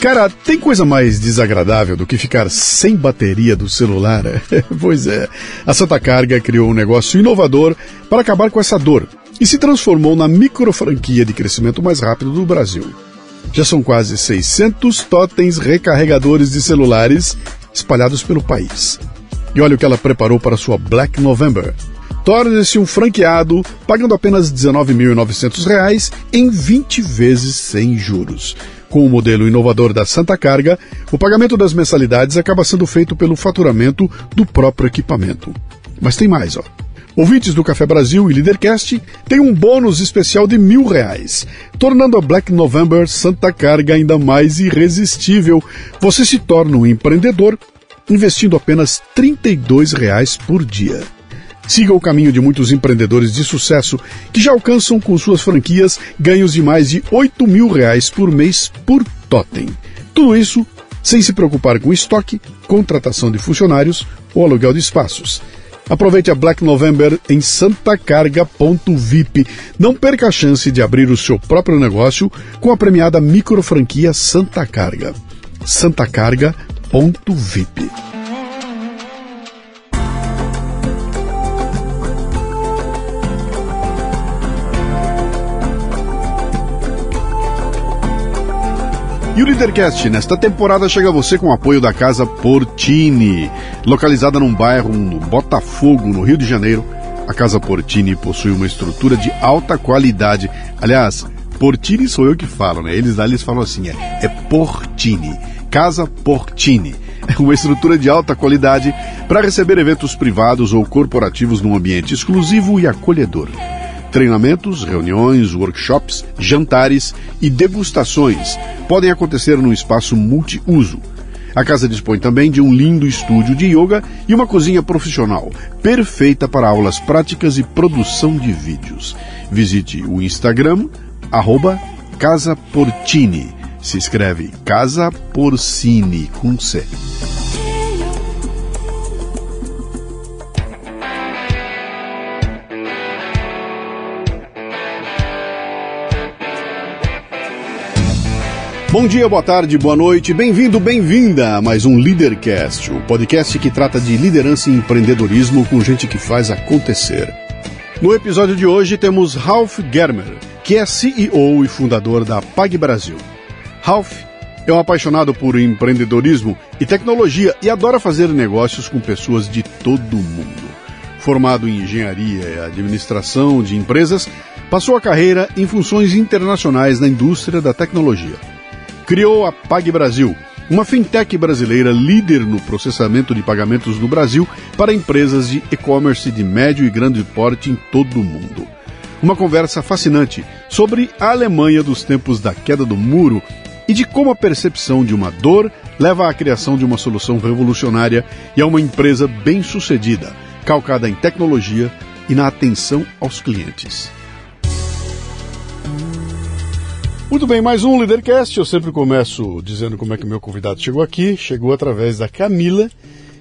Cara, tem coisa mais desagradável do que ficar sem bateria do celular? pois é, a Santa Carga criou um negócio inovador para acabar com essa dor e se transformou na micro franquia de crescimento mais rápido do Brasil. Já são quase 600 totens recarregadores de celulares espalhados pelo país. E olha o que ela preparou para sua Black November. Torne-se um franqueado pagando apenas R$ 19.900 em 20 vezes sem juros. Com o modelo inovador da Santa Carga, o pagamento das mensalidades acaba sendo feito pelo faturamento do próprio equipamento. Mas tem mais, ó. Ouvintes do Café Brasil e Leadercast têm um bônus especial de mil reais, tornando a Black November Santa Carga ainda mais irresistível. Você se torna um empreendedor investindo apenas 32 reais por dia. Siga o caminho de muitos empreendedores de sucesso que já alcançam com suas franquias ganhos de mais de 8 mil reais por mês por totem. Tudo isso sem se preocupar com estoque, contratação de funcionários ou aluguel de espaços. Aproveite a Black November em santacarga.vip. Não perca a chance de abrir o seu próprio negócio com a premiada micro franquia Santa Carga. santacarga.vip. E o Leadercast nesta temporada chega a você com o apoio da Casa Portini. Localizada num bairro no Botafogo, no Rio de Janeiro, a Casa Portini possui uma estrutura de alta qualidade. Aliás, Portini sou eu que falo, né? Eles lá eles falam assim, é, é Portini. Casa Portini. É uma estrutura de alta qualidade para receber eventos privados ou corporativos num ambiente exclusivo e acolhedor. Treinamentos, reuniões, workshops, jantares e degustações podem acontecer num espaço multiuso. A casa dispõe também de um lindo estúdio de yoga e uma cozinha profissional, perfeita para aulas práticas e produção de vídeos. Visite o Instagram, arroba Casa Portini. Se escreve Casa Porcini com C. Bom dia, boa tarde, boa noite, bem-vindo, bem-vinda a mais um Leadercast, o podcast que trata de liderança e empreendedorismo com gente que faz acontecer. No episódio de hoje temos Ralph Germer, que é CEO e fundador da Pag Brasil. Ralph é um apaixonado por empreendedorismo e tecnologia e adora fazer negócios com pessoas de todo o mundo. Formado em engenharia e administração de empresas, passou a carreira em funções internacionais na indústria da tecnologia criou a Pag Brasil, uma fintech brasileira líder no processamento de pagamentos no Brasil para empresas de e-commerce de médio e grande porte em todo o mundo. Uma conversa fascinante sobre a Alemanha dos tempos da queda do muro e de como a percepção de uma dor leva à criação de uma solução revolucionária e a uma empresa bem-sucedida, calcada em tecnologia e na atenção aos clientes. Muito bem, mais um Leadercast. Eu sempre começo dizendo como é que o meu convidado chegou aqui. Chegou através da Camila,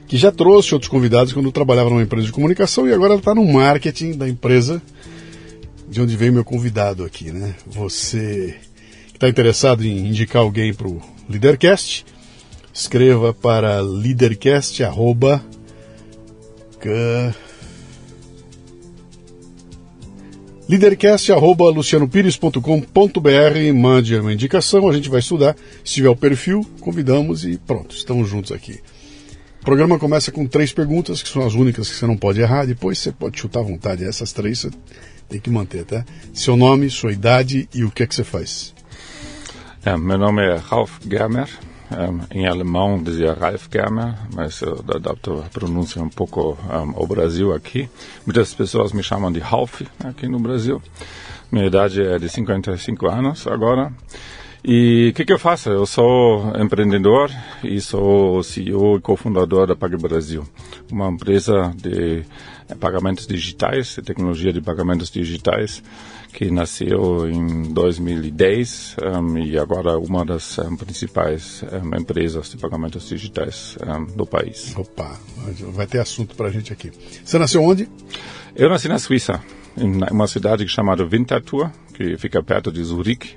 que já trouxe outros convidados quando trabalhava numa empresa de comunicação e agora está no marketing da empresa de onde veio meu convidado aqui, né? Você que está interessado em indicar alguém para o Leadercast, escreva para leadercast Lidercast.lucianopires.com.br, mande uma indicação, a gente vai estudar. Se tiver o perfil, convidamos e pronto, estamos juntos aqui. O programa começa com três perguntas, que são as únicas que você não pode errar. Depois você pode chutar à vontade. Essas três você tem que manter, tá? Seu nome, sua idade e o que é que você faz. É, meu nome é Ralf Germer, um, em alemão dizia Ralf Germer, mas eu adapto a pronúncia um pouco um, ao Brasil aqui. Muitas pessoas me chamam de Ralf aqui no Brasil. Minha idade é de 55 anos agora. E o que, que, eu faço? Eu sou empreendedor e sou CEO e cofundador da Pag Brasil, uma empresa de pagamentos digitais, de tecnologia de pagamentos digitais, que nasceu em 2010 um, e agora uma das um, principais um, empresas de pagamentos digitais do país. Opa, vai ter assunto para a gente aqui. Você nasceu onde? Eu nasci na Suíça, em uma cidade chamada Winterthur, que fica perto de Zurique.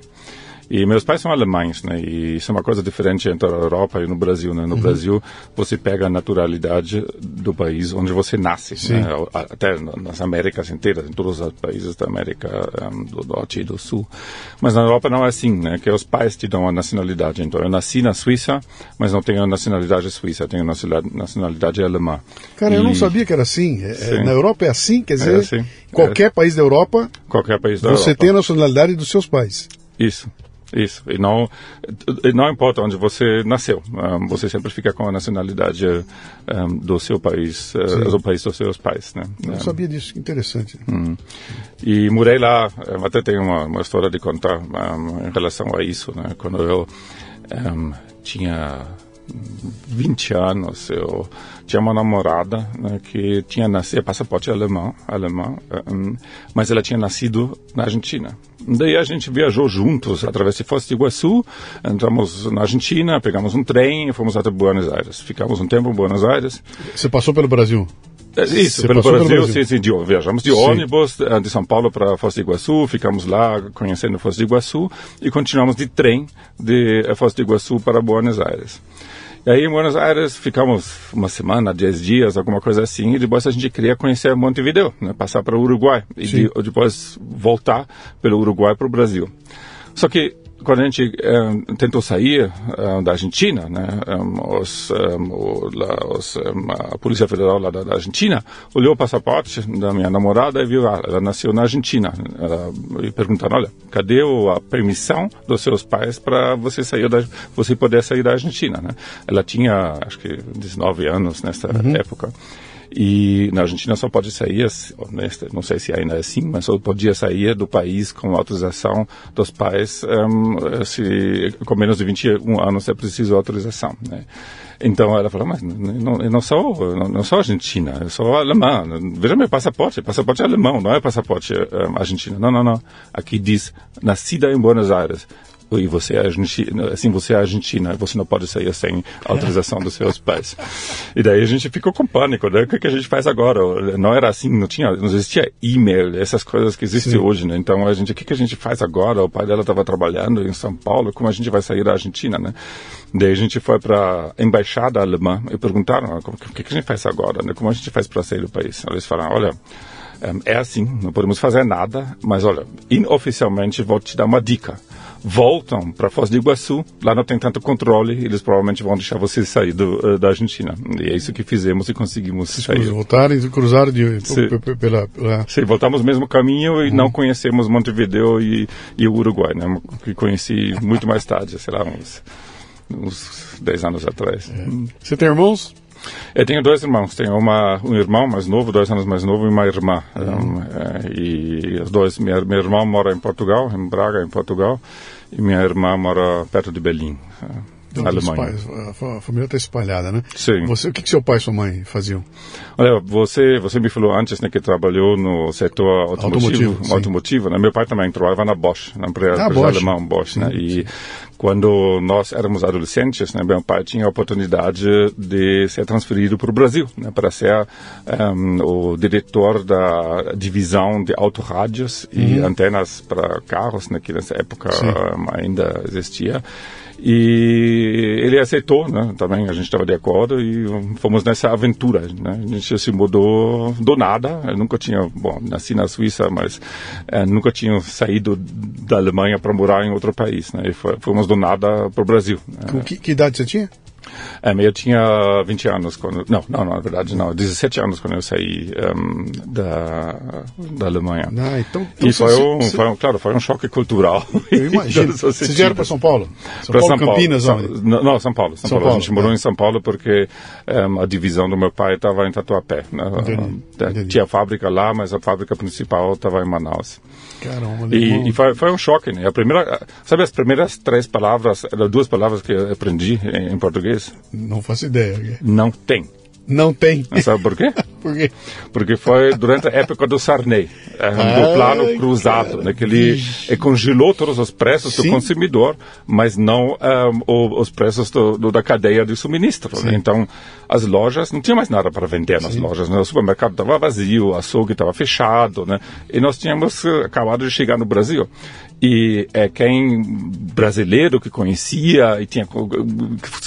E meus pais são alemães, né? E isso é uma coisa diferente entre a Europa e no Brasil, né? No uhum. Brasil, você pega a naturalidade do país onde você nasce, né? até nas Américas inteiras, em todos os países da América um, do Norte e do Sul. Mas na Europa não é assim, né? Que os pais te dão a nacionalidade. Então, eu nasci na Suíça, mas não tenho a nacionalidade suíça, tenho a nacionalidade alemã. Cara, e... eu não sabia que era assim. É, é na Europa é assim, quer dizer, é assim. qualquer é. país da Europa, qualquer país da você Europa. tem a nacionalidade dos seus pais. Isso. Isso. E não, e não importa onde você nasceu, um, você sempre fica com a nacionalidade um, do seu país, uh, do país dos seus pais, né? Não sabia disso, interessante. Um, e morei lá, até tenho uma, uma história de contar em relação a isso, né? Quando eu tinha 20 anos, eu tinha uma namorada né, que tinha nascido, passaporte alemão, alemão um, mas ela tinha nascido na Argentina. Daí a gente viajou juntos através de Foz do Iguaçu, entramos na Argentina, pegamos um trem e fomos até Buenos Aires. Ficamos um tempo em Buenos Aires. Você passou pelo Brasil? É, isso, pelo Brasil, pelo Brasil, sim, sim, de, viajamos de sim. ônibus eh, de São Paulo para Foz do Iguaçu, ficamos lá conhecendo Foz do Iguaçu e continuamos de trem de eh, Foz do Iguaçu para Buenos Aires. E aí em Buenos Aires ficamos uma semana, dez dias, alguma coisa assim, e depois a gente queria conhecer Montevideo, né, passar para o Uruguai e de, depois voltar pelo Uruguai para o Brasil. Só que quando a gente um, tentou sair um, da Argentina, né, um, os, os, a Polícia Federal lá da, da, Argentina olhou o passaporte da minha namorada e viu, ah, ela nasceu na Argentina. Ela, e perguntaram, olha, cadê a permissão dos seus pais para você sair da, você poder sair da Argentina, né? Ela tinha, acho que 19 anos nessa uhum. época. E na Argentina só pode sair, não sei se ainda é assim, mas só podia sair do país com autorização dos pais, um, se com menos de 21 anos é preciso autorização. Né? Então ela falou, mas não, eu não sou, não, não sou argentina, eu sou alemã. Veja meu passaporte, passaporte alemão, não é passaporte um, argentino. Não, não, não. Aqui diz nascida em Buenos Aires e você é argentina, assim você é argentina, você não pode sair sem autorização dos seus pais. E daí a gente ficou com pânico, né? O que, que a gente faz agora? Não era assim, não tinha, não existia e-mail, essas coisas que existem Sim. hoje, né? Então a gente, o que, que a gente faz agora? O pai dela estava trabalhando em São Paulo, como a gente vai sair da Argentina, né? Daí a gente foi para a embaixada alemã e perguntaram, o que, que a gente faz agora, né? Como a gente faz para sair do país? Eles falaram, olha, é assim, não podemos fazer nada, mas olha, inoficialmente vou te dar uma dica voltam para Foz do Iguaçu, lá não tem tanto controle, eles provavelmente vão deixar você sair do, uh, da Argentina. E é isso que fizemos e conseguimos sair. Voltaram e cruzaram de, pela, pela... Sim, voltamos o mesmo caminho e uhum. não conhecemos Montevideo e, e o Uruguai, né? Que conheci muito mais tarde, sei lá, uns, uns 10 anos atrás. É. Você tem irmãos? Eu tenho dois irmãos. Tenho uma, um irmão mais novo, dois anos mais novo, e uma irmã. Uhum. Um, é, e os dois, minha, meu irmão mora em Portugal, em Braga, em Portugal. E minha irmã mora perto de Berlim, Alemanha. Pais, a família está espalhada, né? Sim. Você, o que, que seu pai e sua mãe faziam? Olha, você, você me falou antes né, que trabalhou no setor automotivo, automotivo, automotivo né? Meu pai também trabalhava na Bosch, na empresa, ah, Bosch. alemã Bosch, né? E quando nós éramos adolescentes, né, meu pai tinha a oportunidade de ser transferido para o Brasil, né, para ser um, o diretor da divisão de autorrádios uhum. e antenas para carros, né, que nessa época um, ainda existia. E ele aceitou, né? Também a gente estava de acordo e fomos nessa aventura, né? A gente se mudou do nada. Eu nunca tinha, bom, nasci na Suíça, mas é, nunca tinha saído da Alemanha para morar em outro país, né? E fomos do nada para o Brasil. Né? Com que, que idade você tinha? Um, é, eu tinha 20 anos quando. Não, não, na verdade não. 17 anos quando eu saí um, da, da Alemanha. Ah, então, então e foi, um, foi um, claro, foi um choque cultural. Eu imagino. Você vieram para São Paulo? São Paulo, São Campinas, Paulo. São, não, São Paulo. São, São Paulo. Paulo. A gente morou em São Paulo porque a divisão do meu pai estava em Tatuapé. Né? Entendi, entendi. Tinha fábrica lá, mas a fábrica principal estava em Manaus. Caramba, e, e foi, foi, um choque, né? A primeira, sabe as primeiras três palavras, duas palavras que eu aprendi em, em português? Não faço ideia. Não tem. Não tem. Sabe por quê? por quê? Porque foi durante a época do Sarney, é, do plano cruzado, né, que ele congelou todos os preços Sim. do consumidor, mas não um, os preços do, do, da cadeia de suministro. Né? Então, as lojas, não tinha mais nada para vender nas Sim. lojas. Né? O supermercado estava vazio, o açougue estava fechado, né? e nós tínhamos acabado de chegar no Brasil. E é, quem brasileiro que conhecia e tinha,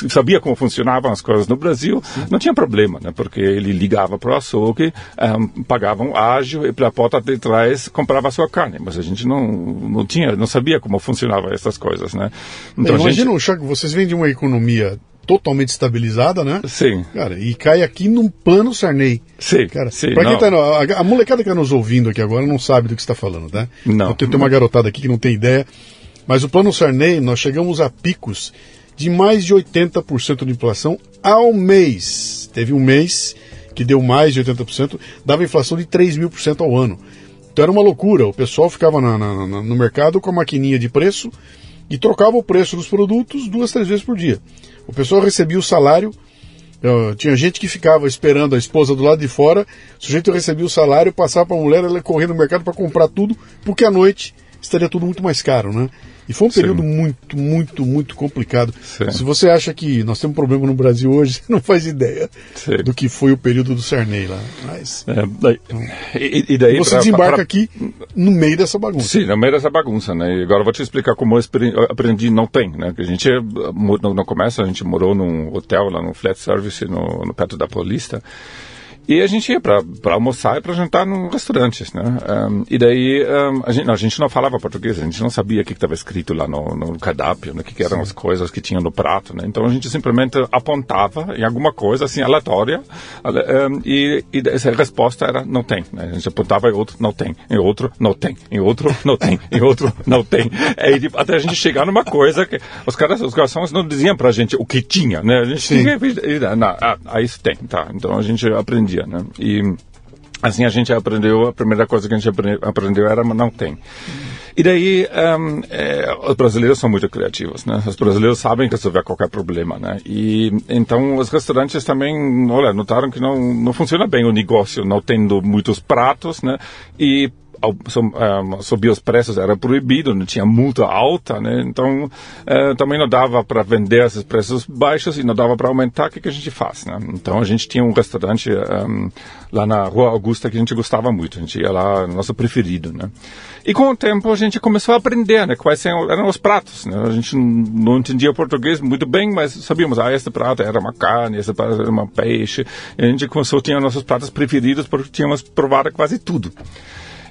sabia como funcionavam as coisas no Brasil, Sim. não tinha problema, né? Porque ele ligava para o açougue, um, pagava um ágio e pela porta de trás comprava a sua carne. Mas a gente não, não tinha, não sabia como funcionavam essas coisas, né? Então, Imagina, gente... Chaco, vocês vêm de uma economia totalmente estabilizada, né? Sim. Cara, e cai aqui num plano Sarney. Sim. Cara, sim, pra quem tá, a, a, molecada que tá nos ouvindo aqui agora não sabe do que você está falando, tá? Não. Tem, tem uma garotada aqui que não tem ideia. Mas o plano Sarney, nós chegamos a picos de mais de 80% de inflação ao mês. Teve um mês que deu mais de 80%, dava inflação de 3 mil por cento ao ano. Então era uma loucura. O pessoal ficava na, na, no mercado com a maquininha de preço e trocava o preço dos produtos duas, três vezes por dia. O pessoal recebia o salário, tinha gente que ficava esperando a esposa do lado de fora, o sujeito recebia o salário, passava para a mulher, ela corria no mercado para comprar tudo, porque à noite estaria tudo muito mais caro, né? E foi um período Sim. muito, muito, muito complicado. Sim. Se você acha que nós temos um problema no Brasil hoje, você não faz ideia Sim. do que foi o período do Sarney lá. Mas, é, daí, e, e, daí você pra, desembarca pra, aqui no meio dessa bagunça. Sim, no meio dessa bagunça, né? E agora eu vou te explicar como eu aprendi não tem, né? Que a gente, no, no começo, a gente morou num hotel lá no flat service no, no perto da Paulista. E a gente ia para almoçar e para jantar num restaurante, né? Um, e daí um, a, gente, não, a gente não falava português, a gente não sabia o que estava escrito lá no, no cardápio, né? o que, que eram Sim. as coisas que tinham no prato, né? Então a gente simplesmente apontava em alguma coisa assim aleatória um, e, e essa resposta era não tem. Né? A gente apontava em outro não tem, em outro não tem, em outro não tem, em outro não tem. E, tipo, até a gente chegar numa coisa que os caras, os garçons não diziam para a gente o que tinha, né? A gente tinha, ah, isso tem, tá? Então a gente aprendia dia, né? E assim a gente aprendeu, a primeira coisa que a gente aprendeu era não tem. E daí, um, é, os brasileiros são muito criativos, né? Os brasileiros sabem resolver qualquer problema, né? E então os restaurantes também, olha, notaram que não, não funciona bem o negócio, não tendo muitos pratos, né? E subir os preços era proibido, não tinha multa alta, né? Então eh, também não dava para vender esses preços baixos e não dava para aumentar. O que, que a gente faz, né? Então a gente tinha um restaurante um, lá na Rua Augusta que a gente gostava muito, a gente ia lá, nosso preferido, né? E com o tempo a gente começou a aprender, né? Quais eram os pratos, né? A gente não entendia português muito bem, mas sabíamos, ah, este prato era uma carne, esse prato era uma peixe. E a gente começou a ter nossos pratos preferidos porque tínhamos provado quase tudo.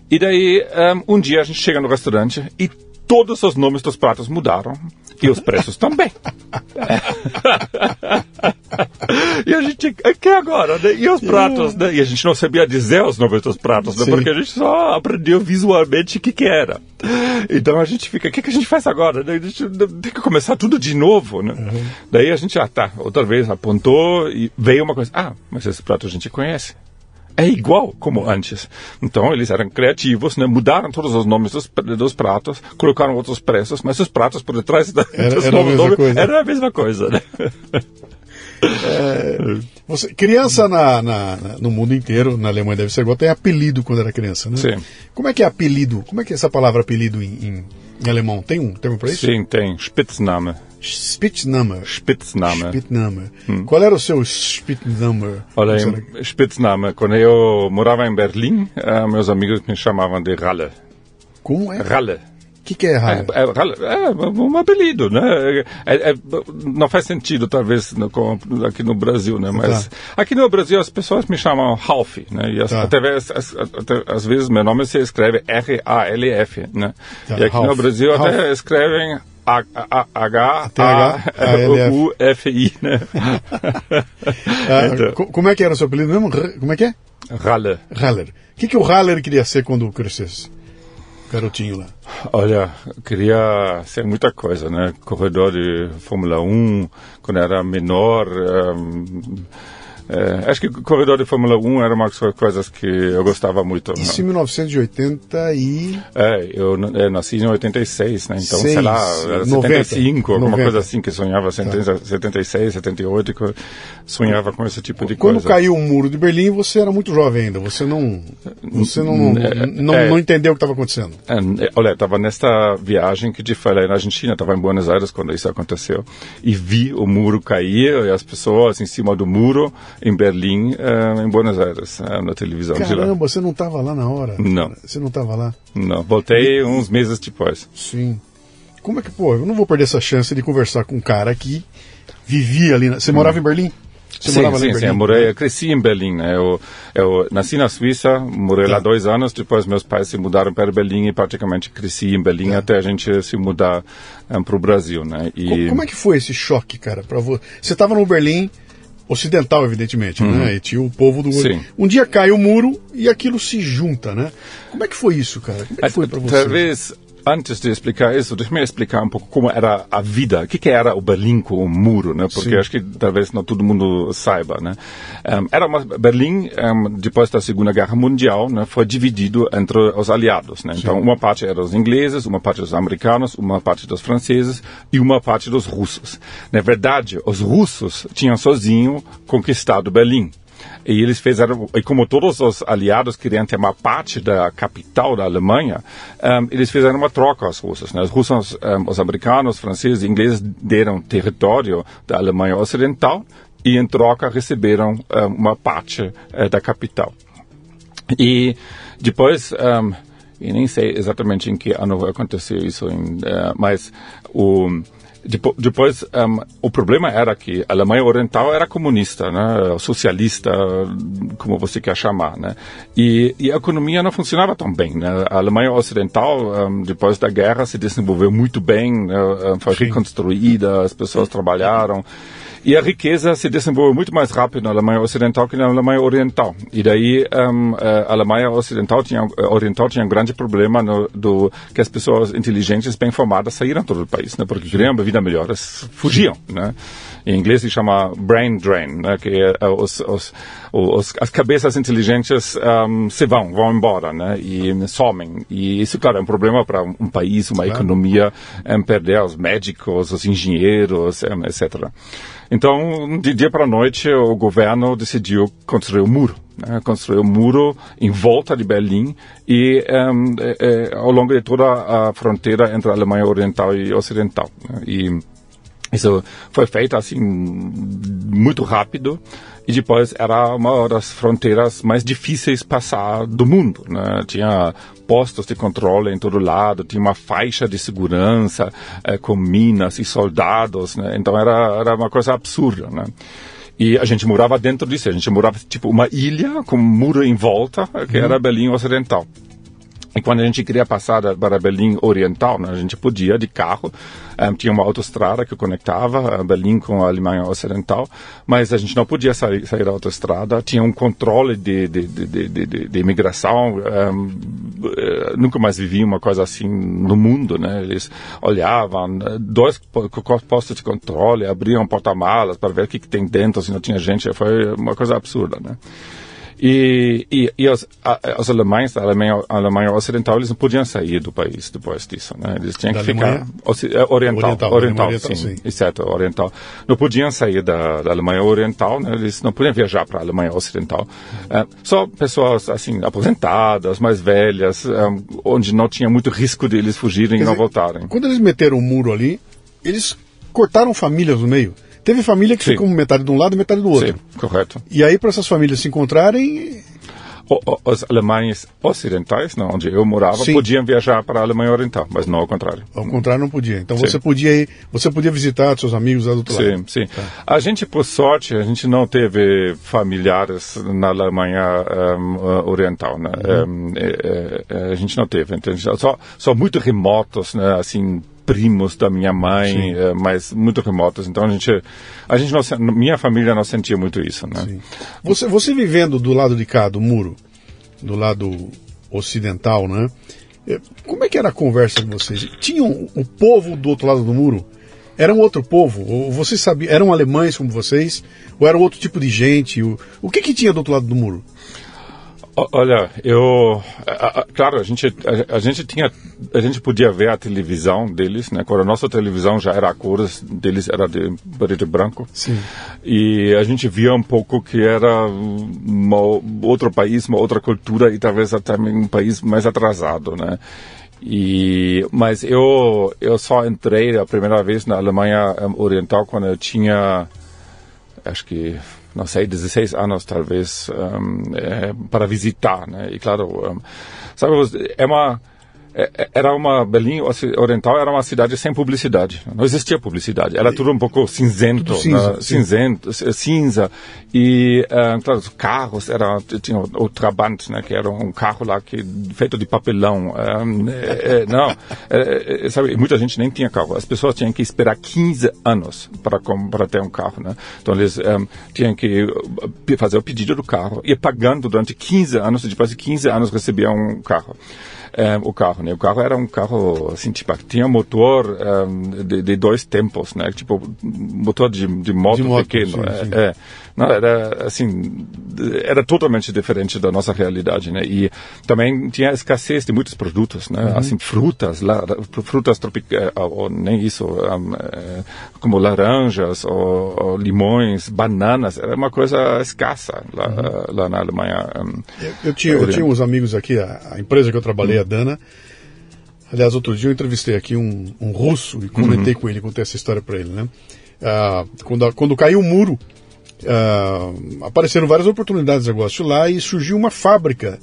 E daí, um, um dia a gente chega no restaurante e todos os nomes dos pratos mudaram e os preços também. e a gente, que agora? Né? E os pratos? Né? E a gente não sabia dizer os nomes dos pratos, né? porque a gente só aprendeu visualmente o que, que era. Então a gente fica, o que, que a gente faz agora? A gente tem que começar tudo de novo. Né? Uhum. Daí a gente, ah tá, outra vez apontou e veio uma coisa, ah, mas esse prato a gente conhece é igual como antes. Então eles eram criativos, né? mudaram todos os nomes dos, dos pratos, colocaram outros preços, mas os pratos por detrás da, era, era, a mesma coisa. era a mesma coisa. Né? É, você, criança na, na, no mundo inteiro, na Alemanha deve ser igual, tem apelido quando era criança, né? Sim. Como é que é apelido? Como é que é essa palavra apelido em, em, em alemão? Tem um termo para isso? Sim, tem. Spitzname. Spitzname. Spitzname. Spitzname. Hum. Qual era o seu Spitzname? Olha, Spitzname. Quando eu morava em Berlim, uh, meus amigos me chamavam de Ralle. Como é? Ralle. O que, que, é Ralle? É, é, é, um apelido, né? É, é, não faz sentido, talvez, no, aqui no Brasil, né? Mas tá. aqui no Brasil as pessoas me chamam Ralph, né? E as, tá. até, até, às vezes meu nome se escreve R-A-L-F, né? Tá. E aqui Ralph. no Brasil Ralph. até escrevem H-A-U-F-I, né? Ah, então. Como é que era o seu apelido mesmo? Como é que é? Raller. Raller. O que, que o Raller queria ser quando crescesse? Garotinho lá. Olha, queria ser muita coisa, né? Corredor de Fórmula 1, quando era menor. Um, é, acho que o corredor de Fórmula 1 era uma das coisas que eu gostava muito. Isso em 1980 e... É, eu, eu nasci em 86, né? Então, Seis, sei lá, era 75, 90, alguma 90. coisa assim, que sonhava tá. 76, 78, que sonhava com esse tipo de Quando coisa. Quando caiu o muro de Berlim, você era muito jovem ainda, você não, você não, é, não, é, não entendeu o que estava acontecendo. É, olha, estava nesta viagem que te falei na Argentina, estava em Buenos Aires quando isso aconteceu, e vi o muro cair, e as pessoas em cima do muro, em Berlim, uh, em Buenos Aires, uh, na televisão. Caramba, você não estava lá na hora? Não. Você não estava lá? Não, voltei uns meses depois. Sim. Como é que, pô, eu não vou perder essa chance de conversar com um cara que vivia ali. Na... Você morava hum. em Berlim? Você sim, sim, sim. Eu, morei, eu cresci em Berlim. Né? Eu, eu nasci na Suíça, morei lá tá. dois anos, depois meus pais se mudaram para Berlim e praticamente cresci em Berlim tá. até a gente se mudar um, para o Brasil. Né? E... Como, como, é que foi esse choque, cara? Pra vo... Você estava no Berlim ocidental, evidentemente, né? uhum. né? E tinha o povo do... Sim. Um dia cai o muro e aquilo se junta, né? Como é que foi isso, cara? Como é que foi para você? Talvez antes de explicar isso, deixa-me explicar um pouco como era a vida, o que, que era o Berlim com o muro, né? Porque Sim. acho que talvez não todo mundo saiba, né? Um, era uma, Berlim, um, depois da Segunda Guerra Mundial, né, foi dividido entre os aliados, né? Então, uma parte era os ingleses, uma parte dos americanos, uma parte dos franceses e uma parte dos russos. Na verdade, os russos tinham sozinho conquistado Berlim. E eles fizeram, e como todos os aliados queriam ter uma parte da capital da Alemanha, um, eles fizeram uma troca aos russos. Né? Os russos, um, os americanos, franceses e ingleses deram território da Alemanha Ocidental e em troca receberam um, uma parte uh, da capital. E depois, eu nem sei exatamente em que ano aconteceu isso, em, uh, mas o depois, um, o problema era que a Alemanha Oriental era comunista, né, socialista, como você quer chamar, né, e, e a economia não funcionava tão bem. Né? A Alemanha Ocidental, um, depois da guerra, se desenvolveu muito bem, né, foi Sim. reconstruída, as pessoas trabalharam. E a riqueza se desenvolveu muito mais rápido na Alemanha Ocidental que na Alemanha Oriental. E daí um, a Alemanha Ocidental tinha, Oriental tinha um grande problema no, do que as pessoas inteligentes, bem formadas, saíram todo o país, né? Porque queriam uma vida melhor, elas fugiam, né? Em inglês se chama brain drain, né? Que é, os, os, os, as cabeças inteligentes um, se vão, vão embora, né? E somem. E isso, claro, é um problema para um país, uma claro. economia, um, perder os médicos, os engenheiros, etc. Então, de dia para noite, o governo decidiu construir um muro. Né? Construir um muro em volta de Berlim e um, é, é, ao longo de toda a fronteira entre a Alemanha Oriental e Ocidental. Né? E isso foi feito assim muito rápido e depois era uma das fronteiras mais difíceis passar do mundo. Né? Tinha postos de controle em todo lado, tinha uma faixa de segurança eh, com minas e soldados, né? então era, era uma coisa absurda. Né? E a gente morava dentro disso, a gente morava tipo uma ilha com um muro em volta, que uhum. era Berlim Ocidental. E quando a gente queria passar para Berlim Oriental, né, a gente podia de carro. Um, tinha uma autoestrada que conectava Berlim com a Alemanha Ocidental, mas a gente não podia sair, sair da autoestrada. Tinha um controle de, de, de, de, de imigração. Um, eh, nunca mais vivi uma coisa assim no mundo, né? Eles olhavam, dois postos de controle, abriam porta-malas para ver o que, que tem dentro, se não tinha gente. Foi uma coisa absurda, né? E, e, e os, a, os alemães, a Alemanha, a Alemanha Ocidental, eles não podiam sair do país depois disso, né? Eles tinham da que Alemanha? ficar... Oriental, oriental, oriental, oriental sim, sim. Certo, oriental. Não podiam sair da, da Alemanha Oriental, né? Eles não podiam viajar para a Alemanha Ocidental. É, só pessoas, assim, aposentadas, mais velhas, um, onde não tinha muito risco de eles fugirem Quer e não dizer, voltarem. Quando eles meteram o um muro ali, eles cortaram famílias no meio. Teve família que Sim. ficou metade de um lado e metade do outro. Sim, correto. E aí, para essas famílias se encontrarem. os alemães ocidentais, não, onde eu morava, Sim. podiam viajar para a Alemanha Oriental, mas não ao contrário. Ao contrário, não podia. Então você podia ir, você podia visitar seus amigos lá do outro sim, lado. Sim, sim. Tá. A gente, por sorte, a gente não teve familiares na Alemanha um, Oriental, né? Uhum. Um, é, é, a gente não teve, então, só, só muito remotos, né? Assim, primos da minha mãe, é, mas muito remotos. Então a gente, a gente não, minha família não sentia muito isso, né? Sim. Você, você vivendo do lado de cá do muro, do lado ocidental, né? Eh, como é que era a conversa de vocês? Tinham o povo do outro lado do muro? Era um outro povo? Ou vocês sabiam? Eram alemães como vocês? Ou era outro tipo de gente? O, o que que tinha do outro lado do muro? Olha, eu, a, a, claro, a gente, a, a, gente tinha, a gente podia ver a televisão deles, né? Quando a nossa televisão já era a cores, deles era de preto e branco. Sim. E a gente via um pouco que era uma, outro país, uma outra cultura e talvez até um país mais atrasado, né? E, mas eu, eu só entrei a primeira vez na Alemanha Oriental quando eu tinha, acho que não sei, 16 anos talvez, é, para visitar, né? E claro, sabe, é uma era uma Berlim Oriental era uma cidade sem publicidade. Não existia publicidade. Era tudo um pouco cinzento, tudo cinza, né? cinzento, cinza. E uh, claro, os carros era tinha o Trabant, né, que era um carro lá que feito de papelão. Um, é, é, não, é, sabe, muita gente nem tinha carro. As pessoas tinham que esperar 15 anos para para ter um carro, né? Então eles um, tinham que fazer o pedido do carro e pagando durante 15 anos, depois de 15 anos recebiam um carro é, o carro, né? O carro era um carro, assim, tipo, tinha motor é, de, de, dois tempos, né? Tipo, motor de, de moto, de moto pequeno. Sim, é, sim. É. Não, era assim, era totalmente diferente da nossa realidade, né? E também tinha escassez de muitos produtos, né? Uhum. Assim, frutas, la, frutas tropicais, eh, ou nem isso, um, é, como laranjas, ou, ou, limões, bananas, era uma coisa escassa lá, uhum. lá na Alemanha. Um, eu, eu, tinha, eu tinha uns amigos aqui, a, a empresa que eu trabalhei, uhum. a Dana, Aliás, outro dia eu entrevistei aqui um, um russo e comentei uhum. com ele, contei essa história para ele, né? Ah, quando, quando caiu o muro, uh, apareceram várias oportunidades de negócio lá e surgiu uma fábrica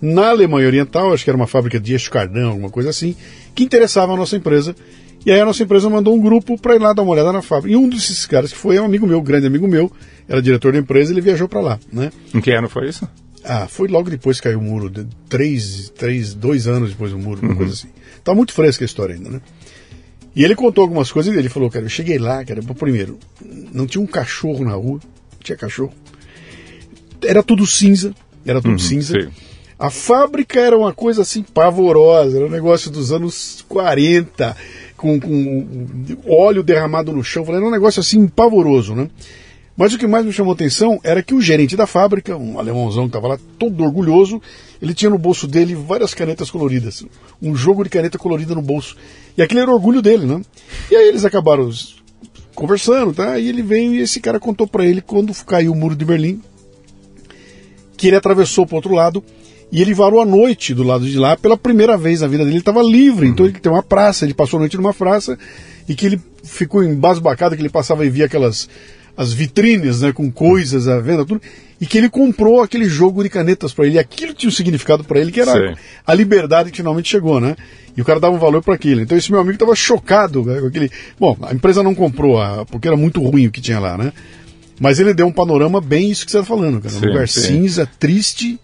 na Alemanha Oriental, acho que era uma fábrica de eixo cardão, alguma coisa assim, que interessava a nossa empresa. E aí a nossa empresa mandou um grupo para ir lá dar uma olhada na fábrica. E um desses caras que foi é um amigo meu, um grande amigo meu, era diretor da empresa, ele viajou para lá, né? Em que ano foi isso? Ah, foi logo depois que caiu o muro, de três, três, dois anos depois do muro, uma uhum. coisa assim. Tá muito fresca a história ainda, né? E ele contou algumas coisas e ele falou, cara, eu cheguei lá, cara, primeiro, não tinha um cachorro na rua, tinha cachorro. Era tudo cinza, era tudo uhum, cinza. Sim. A fábrica era uma coisa assim pavorosa, era um negócio dos anos 40, com, com óleo derramado no chão, era um negócio assim pavoroso, né? Mas o que mais me chamou atenção era que o gerente da fábrica, um alemãozão que estava lá todo orgulhoso, ele tinha no bolso dele várias canetas coloridas, um jogo de caneta colorida no bolso. E aquele era o orgulho dele, né? E aí eles acabaram conversando, tá? E ele veio e esse cara contou para ele quando caiu o muro de Berlim, que ele atravessou para outro lado e ele varou a noite do lado de lá pela primeira vez na vida dele. Ele estava livre, então ele tem uma praça, ele passou a noite numa praça e que ele ficou embasbacado, que ele passava e via aquelas as vitrines, né, com coisas à venda, tudo, e que ele comprou aquele jogo de canetas para ele. E aquilo tinha um significado para ele que era Sim. a liberdade que finalmente chegou, né? E o cara dava um valor para aquilo. Então esse meu amigo estava chocado né, com aquele. Bom, a empresa não comprou, porque era muito ruim o que tinha lá, né? Mas ele deu um panorama bem isso que você está falando, cara. Um sim, lugar sim. cinza, triste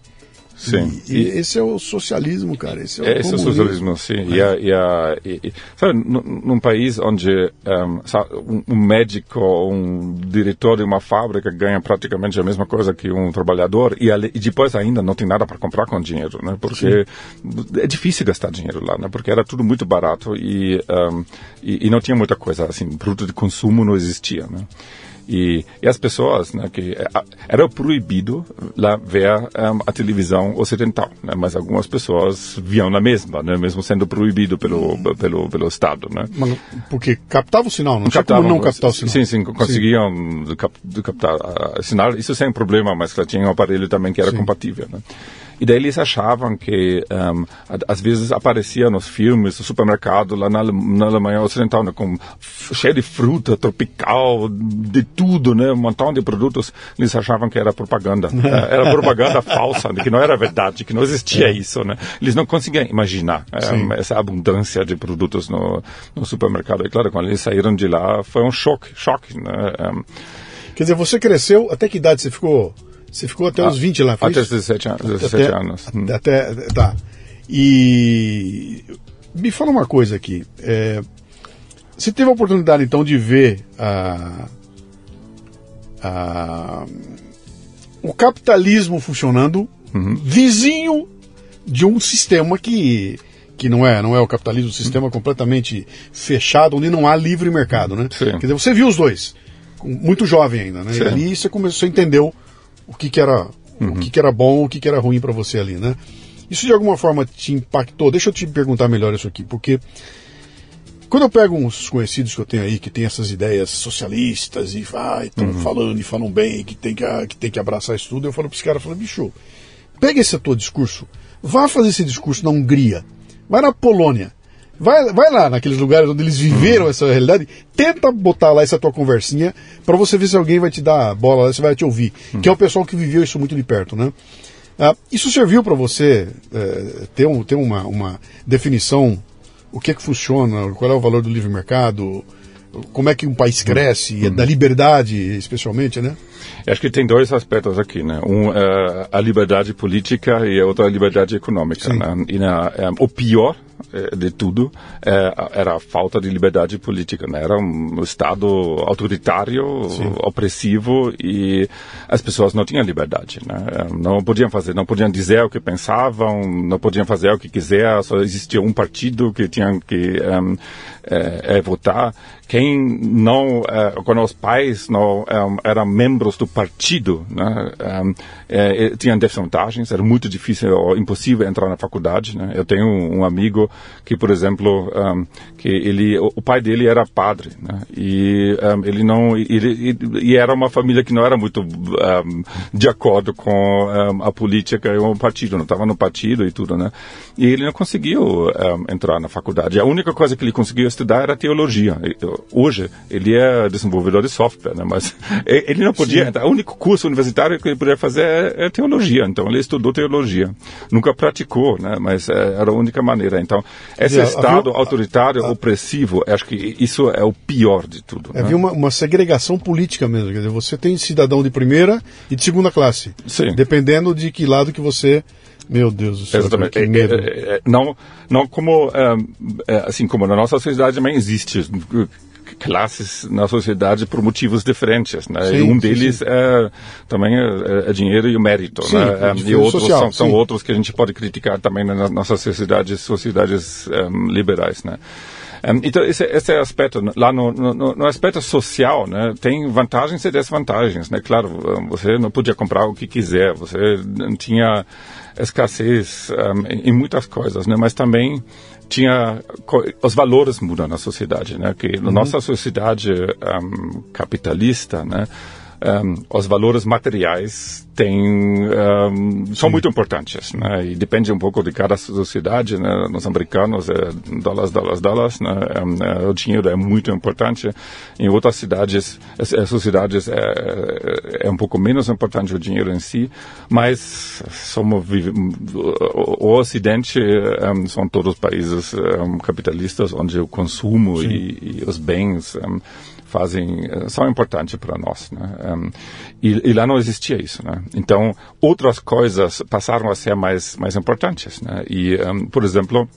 Sim. E, e, esse é o socialismo, cara. Esse é o, esse é o socialismo, sim. É. E, a, e, a, e, sabe, num país onde um, sabe, um, médico, um diretor de uma fábrica ganha praticamente a mesma coisa que um trabalhador e, e depois ainda não tem nada para comprar com dinheiro, né? Porque sim. é difícil gastar dinheiro lá, né? Porque era tudo muito barato e, um, e, e não tinha muita coisa, assim, produto de consumo não existia, né? E, e as pessoas, né, que é, era proibido lá ver um, a televisão ocidental, né, mas algumas pessoas viam na mesma, né, mesmo sendo proibido pelo pelo pelo Estado, né? Mas porque captava o sinal, não captavam, não captar o sinal. Sim, sim, conseguiam sim. Cap, captar o sinal, isso sem problema, mas tinha um aparelho também que era sim. compatível, né? E daí eles achavam que, um, às vezes aparecia nos filmes, no supermercado, lá na, na Alemanha Ocidental, né, com, cheio de fruta tropical, de tudo, né, um montão de produtos. Eles achavam que era propaganda. É, era propaganda falsa, que não era verdade, que não existia é. isso, né. Eles não conseguiam imaginar um, essa abundância de produtos no, no supermercado. E claro, quando eles saíram de lá, foi um choque, choque, né. Um, Quer dizer, você cresceu, até que idade você ficou você ficou até ah, os 20 lá, foi Até os 17 anos. 17 até, anos. Até, até, tá. E me fala uma coisa aqui. É, você teve a oportunidade então de ver a, a, o capitalismo funcionando uhum. vizinho de um sistema que que não é não é o capitalismo, um sistema uhum. completamente fechado onde não há livre mercado, né? Sim. Quer dizer, você viu os dois, muito jovem ainda, né? Sim. E ali você começou, você entendeu o que, que era uhum. o que, que era bom, o que, que era ruim para você ali, né? Isso de alguma forma te impactou? Deixa eu te perguntar melhor isso aqui, porque quando eu pego uns conhecidos que eu tenho aí que tem essas ideias socialistas e vai, estão uhum. falando e falam bem, que tem que, que tem que abraçar isso tudo, eu falo para esse cara, eu falo, bicho, pega esse teu discurso, vá fazer esse discurso na Hungria, vai na Polônia, Vai, vai lá naqueles lugares onde eles viveram essa realidade, tenta botar lá essa tua conversinha para você ver se alguém vai te dar bola, se vai te ouvir. Que é o pessoal que viveu isso muito de perto, né? Ah, isso serviu para você é, ter, um, ter uma, uma definição, o que é que funciona, qual é o valor do livre mercado, como é que um país cresce, uhum. da liberdade especialmente, né? Acho que tem dois aspectos aqui, né? Um é a liberdade política e a outra a liberdade econômica. Né? E na, é, o pior é, de tudo é, era a falta de liberdade política. Né? Era um Estado autoritário, Sim. opressivo e as pessoas não tinham liberdade. Né? É, não podiam fazer, não podiam dizer o que pensavam, não podiam fazer o que quiser. Só existia um partido que tinha que um, é, é, votar. Quem não, é, quando os pais não eram membros do partido, né, tinham desvantagens. Era muito difícil ou impossível entrar na faculdade. Né? Eu tenho um amigo que, por exemplo, um, que ele, o, pai dele era padre, né? E um, ele não, ele, e era uma família que não era muito de acordo com a política e o partido, não estava no partido e tudo, né? E ele não conseguiu entrar na faculdade. A única coisa que ele conseguiu estudar era teologia. Hoje ele é desenvolvedor de software, né? Mas ele não podia. Sim. O único curso universitário que ele podia fazer é, é teologia. Então ele estudou teologia. Nunca praticou, né? Mas é, era a única maneira. Então esse dizer, Estado havia, autoritário, a, opressivo, acho que isso é o pior de tudo. Havia né? uma, uma, segregação política mesmo. Quer dizer, você tem cidadão de primeira e de segunda classe. Sim. Dependendo de que lado que você meu Deus do céu, Exatamente. medo. É, é, é, não, não como, assim como na nossa sociedade também existe classes na sociedade por motivos diferentes, né? Sim, um deles sim, sim. É também é, é, dinheiro e o mérito, né? e outros social, são, são outros que a gente pode criticar também nas nossas sociedades, sociedades um, liberais, né? Um, então, esse, esse aspecto, lá no, no, no, aspecto social, né, tem vantagens e desvantagens, né? Claro, você não podia comprar o que quiser, você tinha escassez um, em, em muitas coisas, né? Mas também tinha os valores mudam na sociedade, né? Que na uhum. nossa sociedade um, capitalista, né? Um, os valores materiais têm, um, são muito importantes, né? E depende um pouco de cada sociedade, né? Nos americanos é dólares, dólares, dólares, né? Um, o dinheiro é muito importante. Em outras cidades, as, sociedades é, é, um pouco menos importante o dinheiro em si, mas somos o, Ocidente são todos países capitalistas onde o consumo e, e, os bens fazem eh, são importantes para nós, né? Um, e, e, lá não existia isso, né? Então outras coisas passaram a ser mais mais importantes, né? E um, por exemplo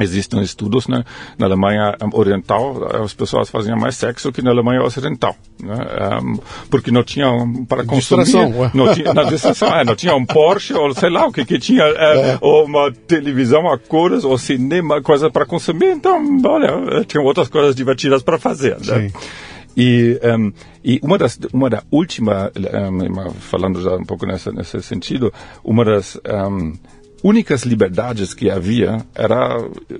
Existem estudos né, na Alemanha Oriental, as pessoas faziam mais sexo que na Alemanha Ocidental, né, um, porque não tinham para consumir. Distração. Não tinha, na distração, é, não tinha um Porsche ou sei lá o que que tinha, é, é. ou uma televisão a cores, ou cinema, coisa para consumir. Então, olha, tinham outras coisas divertidas para fazer. Né? E, um, e uma das uma da última um, falando já um pouco nessa nesse sentido uma das um, únicas liberdades que havia era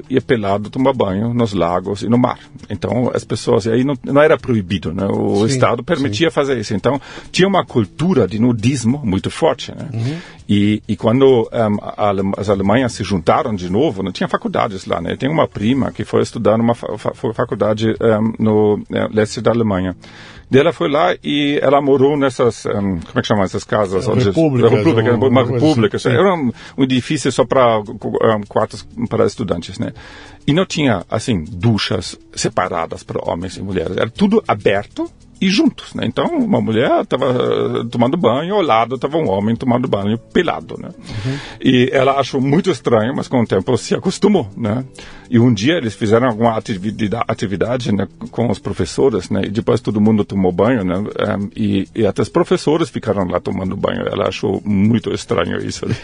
ir pelado tomar banho nos lagos e no mar. Então as pessoas aí não, não era proibido, né? O sim, Estado permitia sim. fazer isso. Então tinha uma cultura de nudismo muito forte, né? Uhum. E, e quando um, as Alemanhas se juntaram de novo, não tinha faculdades lá, né? Tem uma prima que foi estudar numa fa faculdade um, no uh, leste da Alemanha. E ela foi lá e ela morou nessas, um, como é que chama essas casas? Onde, república, república, uma, uma república. Assim, era um, um, edifício só para um, quartos para estudantes, né? E não tinha, assim, duchas separadas para homens e mulheres. Era tudo aberto e juntos, né? Então, uma mulher estava eh, tomando banho, ao lado estava um homem tomando banho pelado, né? Uhum. E ela achou muito estranho, mas com o tempo se acostumou, né? E um dia eles fizeram alguma atividade, atividade né, com os professores, né? E depois todo mundo tomou banho, né? Um, e, e, até os professores ficaram lá tomando banho. Ela achou muito estranho isso. Né?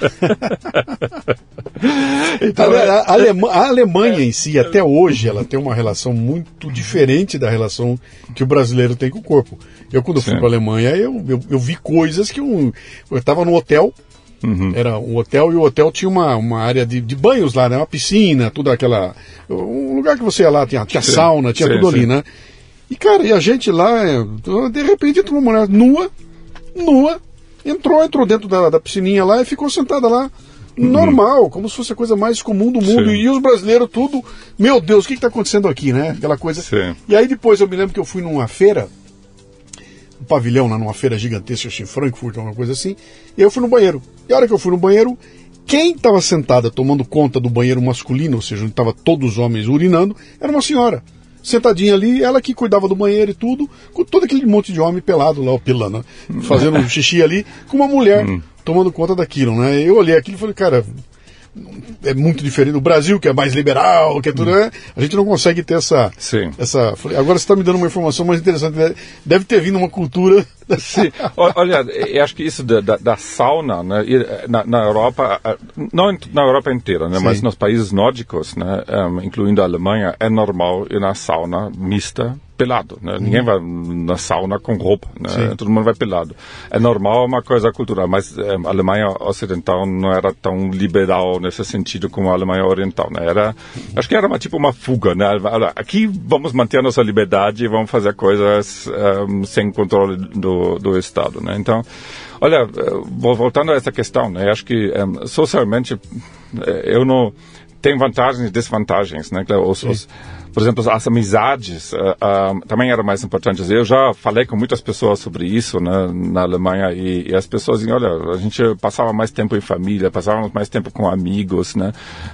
então, a, a, Alemanha, a Alemanha em si, até hoje, ela tem uma relação muito diferente da relação que o brasileiro tem com corpo. Eu, quando fui para a Alemanha, eu, eu, eu, vi coisas que eu estava no hotel, Uhum. Era um hotel e o hotel tinha uma, uma área de, de banhos lá, né? Uma piscina, tudo aquela. Um lugar que você ia lá, tinha, tinha sim, sauna, tinha sim, tudo sim. ali, né? E cara, e a gente lá, é, de repente entrou uma mulher nua, nua, entrou, entrou dentro da, da piscininha lá e ficou sentada lá normal, como se fosse a coisa mais comum do mundo. Sim. E os brasileiros tudo, meu Deus, o que está acontecendo aqui, né? Aquela coisa. Sim. E aí depois eu me lembro que eu fui numa feira, pavilhão, né, numa feira gigantesca, acho em Frankfurt, uma coisa assim, e eu fui no banheiro. E a hora que eu fui no banheiro, quem estava sentada tomando conta do banheiro masculino, ou seja, onde estavam todos os homens urinando, era uma senhora sentadinha ali, ela que cuidava do banheiro e tudo, com todo aquele monte de homem pelado lá, pelando, né? fazendo um xixi ali, com uma mulher hum. tomando conta daquilo, né? Eu olhei aquilo e falei, cara, é muito diferente do Brasil, que é mais liberal, que é tudo, hum. né? A gente não consegue ter essa. Sim. essa agora você está me dando uma informação mais interessante. Né? Deve ter vindo uma cultura. Sim. Olha, eu acho que isso da, da, da sauna, né? Na, na, Europa, não na Europa inteira, né? mas nos países nórdicos, né? Incluindo a Alemanha, é normal ir na sauna mista pelado, né? Uhum. Ninguém vai na sauna com roupa, né? Todo mundo vai pelado. É normal, é uma coisa cultural, mas é, a Alemanha Ocidental não era tão liberal nesse sentido como a Alemanha Oriental, né? Era, uhum. acho que era uma, tipo uma fuga, né? Aqui vamos manter a nossa liberdade e vamos fazer coisas um, sem controle do, do Estado, né? Então, olha, eh, voltando a essa questão, né? Acho que um, socialmente eh, eu não tem vantagens e desvantagens, né? Os, os, por exemplo, as amizades uh, uh, também eram mais importantes. Eu já falei com muitas pessoas sobre isso né, na Alemanha e, e, as pessoas diziam, olha, a gente passava mais tempo em família, passávamos mais tempo com amigos, né?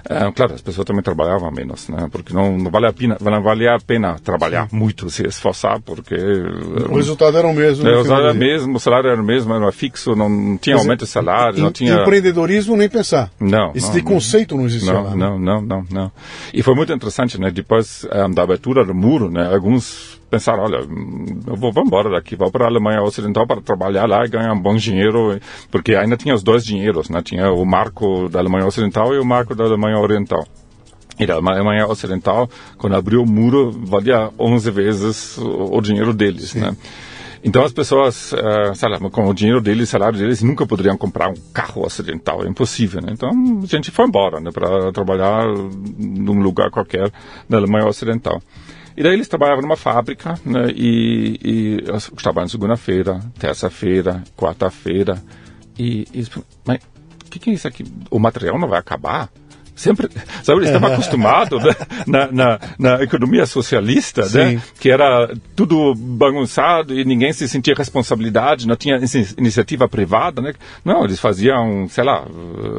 Uh, claro, as pessoas também trabalhavam menos, né? Porque não, não vale a pena, não vale a pena trabalhar Sim. muito, se esforçar, porque o resultado era o mesmo. É, o resultado era o mesmo, o salário era o mesmo, era fixo, não tinha Mas, aumento de salário, em, não tinha empreendedorismo nem pensar. Não. Esse não, conceito não existia não, lá. Não, não, não, não. E foi muito interessante, né? Depois da abertura do muro, né, alguns pensaram, olha, eu vou, vou embora daqui, vou para a Alemanha Ocidental para trabalhar lá e ganhar um bom dinheiro, porque ainda tinha os dois dinheiros, né, tinha o marco da Alemanha Ocidental e o marco da Alemanha Oriental. E da Alemanha Ocidental, quando abriu o muro, valia 11 vezes o, o dinheiro deles, Sim. né. Então as pessoas, uh, sei lá, com o dinheiro deles, o salário deles, nunca poderiam comprar um carro ocidental, é impossível, né? Então a gente foi embora, né, para trabalhar num lugar qualquer na Alemanha Ocidental. E daí eles trabalhavam numa fábrica, né, e, e estavam segunda-feira, terça-feira, quarta-feira, e, e mas o que, que é isso aqui? O material não vai acabar? Sempre, sabe, eles estavam acostumados né, na, na, na, economia socialista, né, que era tudo bagunçado e ninguém se sentia responsabilidade, não tinha iniciativa privada, né? Não, eles faziam, sei lá,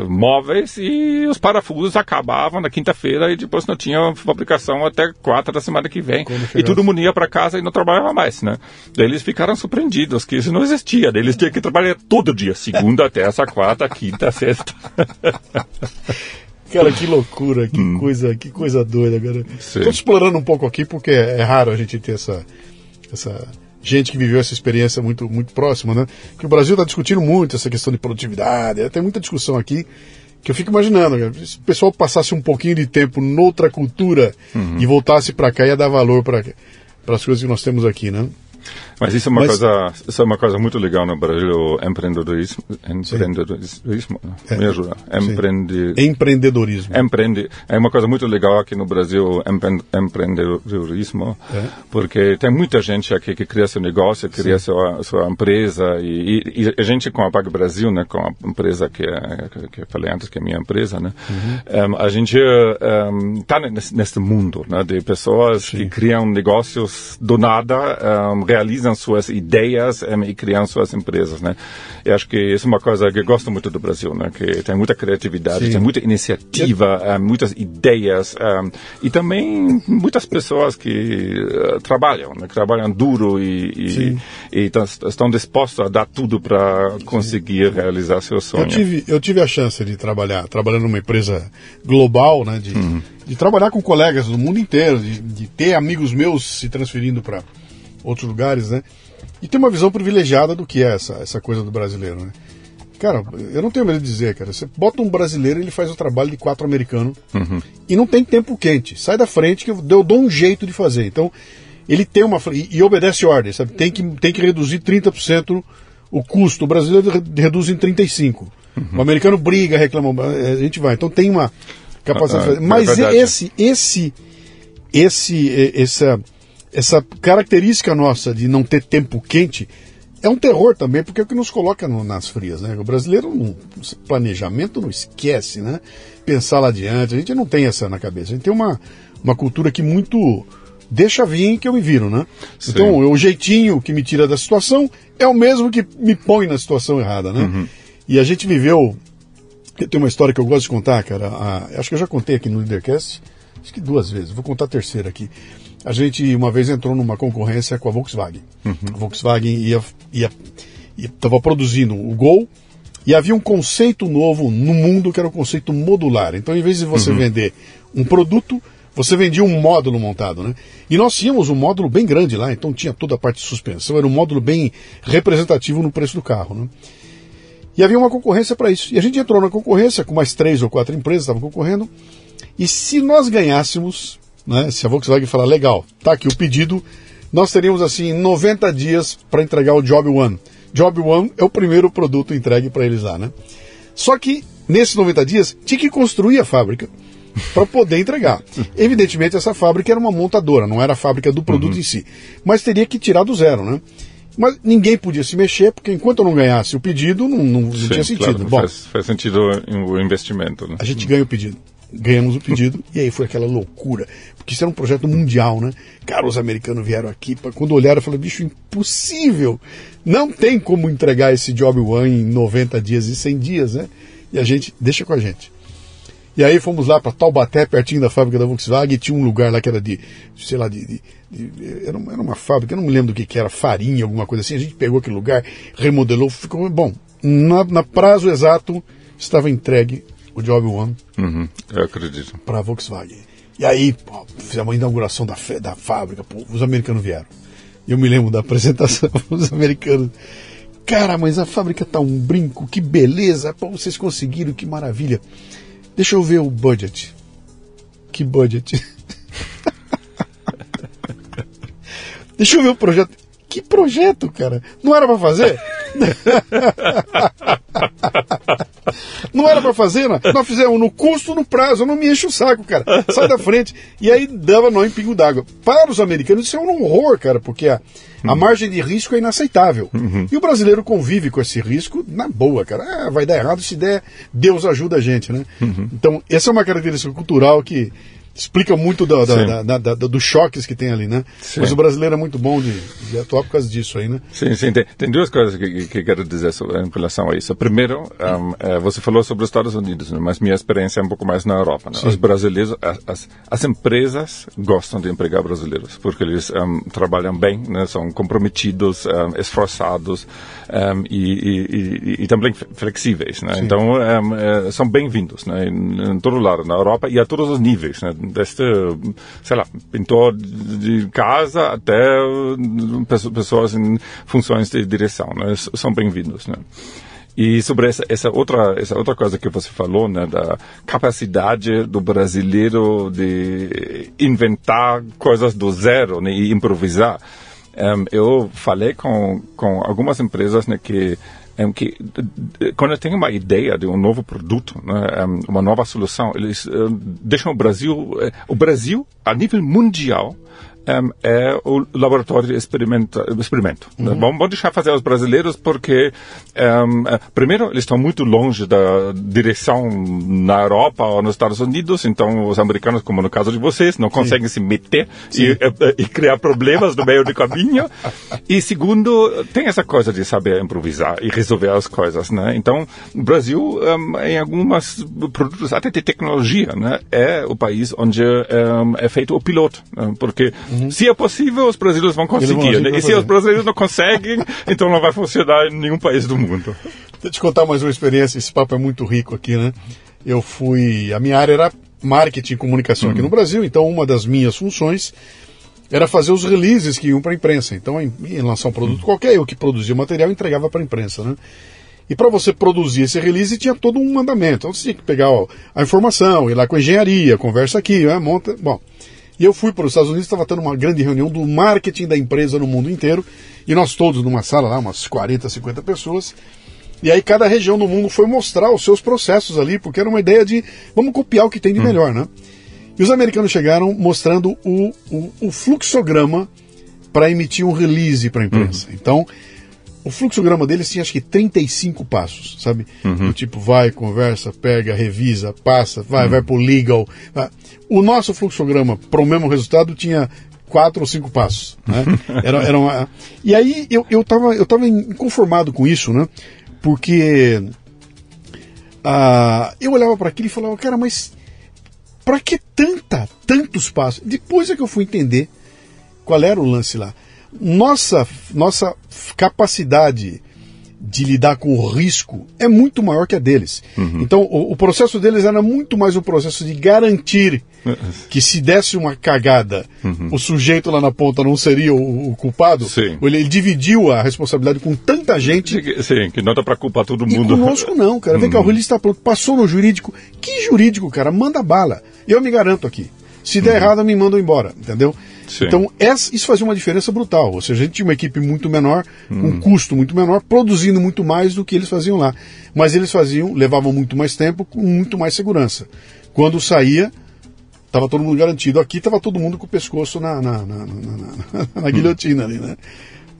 móveis e os parafusos acabavam na quinta-feira e depois não tinha fabricação até quatro da semana que vem. E todo mundo ia para casa e não trabalhava mais, né? Daí eles ficaram surpreendidos que isso não existia. Daí eles tinham que trabalhar todo dia, segunda, terça, quarta, quinta, sexta. Cara, que loucura, que hum. coisa, que coisa doida, cara. Estou explorando um pouco aqui porque é raro a gente ter essa, essa gente que viveu essa experiência muito, muito próxima, né? Que o Brasil está discutindo muito essa questão de produtividade, tem muita discussão aqui que eu fico imaginando, cara, se o pessoal passasse um pouquinho de tempo noutra cultura uhum. e voltasse para cá ia dar valor para as coisas que nós temos aqui, né? Mas isso é uma, Mas, coisa, isso é uma coisa muito legal no Brasil, o empreendedorismo. Empreendedorismo, é, me ajuda. Empreende, empreendedorismo. Empreende, é uma coisa muito legal aqui no Brasil, empreendedorismo, é. porque tem muita gente aqui que cria seu negócio, cria sua, sua empresa, e, e, e, a gente com a Pag Brasil, né, com a empresa que, é, que eu falei antes, que é minha empresa, né, uhum. um, a gente está um, nesse, nesse, mundo, né, de pessoas Sim. que criam negócios do nada, um, realizam suas ideias um, e criam suas empresas, né? Eu acho que isso é uma coisa que eu gosto muito do Brasil, né? Que tem muita criatividade, Sim. tem muita iniciativa, um, muitas ideias um, e também muitas pessoas que trabalham, né? Que trabalham duro e, e, e estão dispostos a dar tudo para conseguir Sim. realizar seus sonhos. Eu tive, eu tive a chance de trabalhar, trabalhando numa empresa global, né? De, uhum. de trabalhar com colegas do mundo inteiro, de, de ter amigos meus se transferindo para outros lugares, né? E tem uma visão privilegiada do que é essa, essa coisa do brasileiro, né? Cara, eu não tenho medo de dizer, cara. Você bota um brasileiro, ele faz o trabalho de quatro americanos uhum. e não tem tempo quente. Sai da frente que eu, eu dou um jeito de fazer. Então, ele tem uma. E, e obedece ordem, sabe? Tem que, tem que reduzir 30% o custo. O brasileiro reduz em 35%. Uhum. O americano briga, reclama. A gente vai. Então tem uma capacidade. Ah, ah, Mas é esse, esse, esse, essa essa característica nossa de não ter tempo quente é um terror também, porque é o que nos coloca no, nas frias, né? O brasileiro, não, planejamento não esquece, né? Pensar lá adiante, a gente não tem essa na cabeça. A gente tem uma, uma cultura que muito deixa vir que eu me viro, né? Sim. Então, o jeitinho que me tira da situação é o mesmo que me põe na situação errada, né? Uhum. E a gente viveu. Eu tenho uma história que eu gosto de contar, cara. A, acho que eu já contei aqui no Leadercast, acho que duas vezes. Vou contar a terceira aqui. A gente uma vez entrou numa concorrência com a Volkswagen. Uhum. A Volkswagen ia, ia, estava produzindo o Gol e havia um conceito novo no mundo que era o conceito modular. Então, em vez de você uhum. vender um produto, você vendia um módulo montado, né? E nós tínhamos um módulo bem grande lá, então tinha toda a parte de suspensão, era um módulo bem representativo no preço do carro, né? E havia uma concorrência para isso. E a gente entrou na concorrência com mais três ou quatro empresas estavam concorrendo. E se nós ganhássemos, né, se a Volkswagen falar, legal, tá aqui o pedido, nós teríamos assim 90 dias para entregar o Job One. Job One é o primeiro produto entregue para eles lá, né? Só que nesses 90 dias tinha que construir a fábrica para poder entregar. Evidentemente, essa fábrica era uma montadora, não era a fábrica do produto uhum. em si. Mas teria que tirar do zero, né? Mas ninguém podia se mexer, porque enquanto eu não ganhasse o pedido, não, não, não Sim, tinha sentido. Claro, Bom, faz, faz, sentido o investimento. Né? A gente ganha o pedido. Ganhamos o pedido e aí foi aquela loucura. Porque isso era um projeto mundial, né? Cara, os americanos vieram aqui, pra, quando olharam, falei, bicho, impossível! Não tem como entregar esse Job One em 90 dias e 100 dias, né? E a gente, deixa com a gente. E aí fomos lá para Taubaté, pertinho da fábrica da Volkswagen, e tinha um lugar lá que era de, sei lá, de, de, de era, uma, era, uma, fábrica, eu não me lembro do que, que era, farinha, alguma coisa assim. A gente pegou aquele lugar, remodelou, ficou bom. Na, na prazo exato estava entregue o Job One. Uhum, eu acredito. Para a Volkswagen. E aí, pô, fizemos a inauguração da, da fábrica, pô, os americanos vieram. Eu me lembro da apresentação, os americanos. Cara, mas a fábrica tá um brinco, que beleza, pô, vocês conseguiram, que maravilha. Deixa eu ver o budget. Que budget? Deixa eu ver o projeto. Que projeto, cara? Não era para fazer? não era para fazer, não. Nós fizemos no custo, no prazo. Não me enche o saco, cara. Sai da frente. E aí dava nó em pingo d'água. Para os americanos isso é um horror, cara, porque a, a margem de risco é inaceitável. Uhum. E o brasileiro convive com esse risco na boa, cara. Ah, vai dar errado se der, Deus ajuda a gente, né? Uhum. Então, essa é uma característica cultural que explica muito da, da, da, da, dos choques que tem ali, né? Sim. Mas o brasileiro é muito bom de, de, atuar por causa disso aí, né? Sim, sim. Tem, tem duas coisas que, que quero dizer sobre, em relação a isso. Primeiro, um, é, você falou sobre os Estados Unidos, né? mas minha experiência é um pouco mais na Europa. Né? Os brasileiros, as, as empresas gostam de empregar brasileiros, porque eles um, trabalham bem, né? são comprometidos, um, esforçados e, e, e, e, também flexíveis. Né? Então, é, são bem-vindos né? em, em todo lado, na Europa e a todos os níveis. Né? Desde, sei lá, pintor de casa até pessoas em funções de direção, né? São bem-vindos, né? E sobre essa, essa, outra, essa outra coisa que você falou, né, da capacidade do brasileiro de inventar coisas do zero né, e improvisar, um, eu falei com, com algumas empresas né, que é que quando tenho uma ideia de um novo produto, né, uma nova solução, eles deixam o Brasil, o Brasil a nível mundial um, é o laboratório de experimento. experimento né? uhum. vamos, vamos, deixar fazer os brasileiros porque, um, é, primeiro, eles estão muito longe da direção na Europa ou nos Estados Unidos, então os americanos, como no caso de vocês, não conseguem Sim. se meter e, e, criar problemas no meio do caminho. E segundo, tem essa coisa de saber improvisar e resolver as coisas, né? Então, o Brasil, um, em alguns produtos, até de tecnologia, né, é o país onde é feito o piloto, né? porque Uhum. Se é possível, os brasileiros vão conseguir. Né? E se os brasileiros não conseguem, então não vai funcionar em nenhum país do mundo. Deixa eu te contar mais uma experiência. Esse papo é muito rico aqui, né? Eu fui. A minha área era marketing e comunicação uhum. aqui no Brasil, então uma das minhas funções era fazer os releases que iam para a imprensa. Então, em, em, lançar um produto uhum. qualquer, eu que produzia o material entregava para a imprensa, né? E para você produzir esse release tinha todo um mandamento. Então você tinha que pegar ó, a informação, ir lá com a engenharia, conversa aqui, né, monta. Bom, e eu fui para os Estados Unidos, estava tendo uma grande reunião do marketing da empresa no mundo inteiro, e nós todos numa sala lá, umas 40, 50 pessoas. E aí cada região do mundo foi mostrar os seus processos ali, porque era uma ideia de vamos copiar o que tem de hum. melhor, né? E os americanos chegaram mostrando o, o, o fluxograma para emitir um release para a imprensa. Uhum. Então, o fluxograma deles tinha acho que 35 passos, sabe? Uhum. Do tipo, vai, conversa, pega, revisa, passa, vai, vai pro legal. vai. O nosso fluxograma, para o mesmo resultado, tinha quatro ou cinco passos. Né? Era, era uma... E aí eu, eu, tava, eu tava inconformado com isso, né? Porque ah, eu olhava para aquilo e falava, cara, mas para que tanta, tantos passos? Depois é que eu fui entender qual era o lance lá. Nossa, nossa capacidade de lidar com o risco é muito maior que a deles. Então, o, o processo deles era muito mais o processo de garantir que se desse uma cagada, o sujeito lá na ponta não seria o, o culpado. Sim. Ele, ele dividiu a responsabilidade com tanta gente. Sim, que não dá para culpar todo E mundo. conosco não, cara. Vem cá, o release está pronto. Passou no jurídico. Que jurídico, cara? Manda bala. Eu me garanto aqui. Se der errado, me mandam embora, entendeu? Sim. Então, essa- isso fazia uma diferença brutal. Ou seja, a gente tinha uma equipe muito menor, um custo muito menor, produzindo muito mais do que eles faziam lá. Mas eles faziam, levavam muito mais tempo, com muito mais segurança. Quando saía, estava todo mundo garantido. Aqui estava todo mundo com o pescoço na, na, na, na- na- na guilhotina ali, né?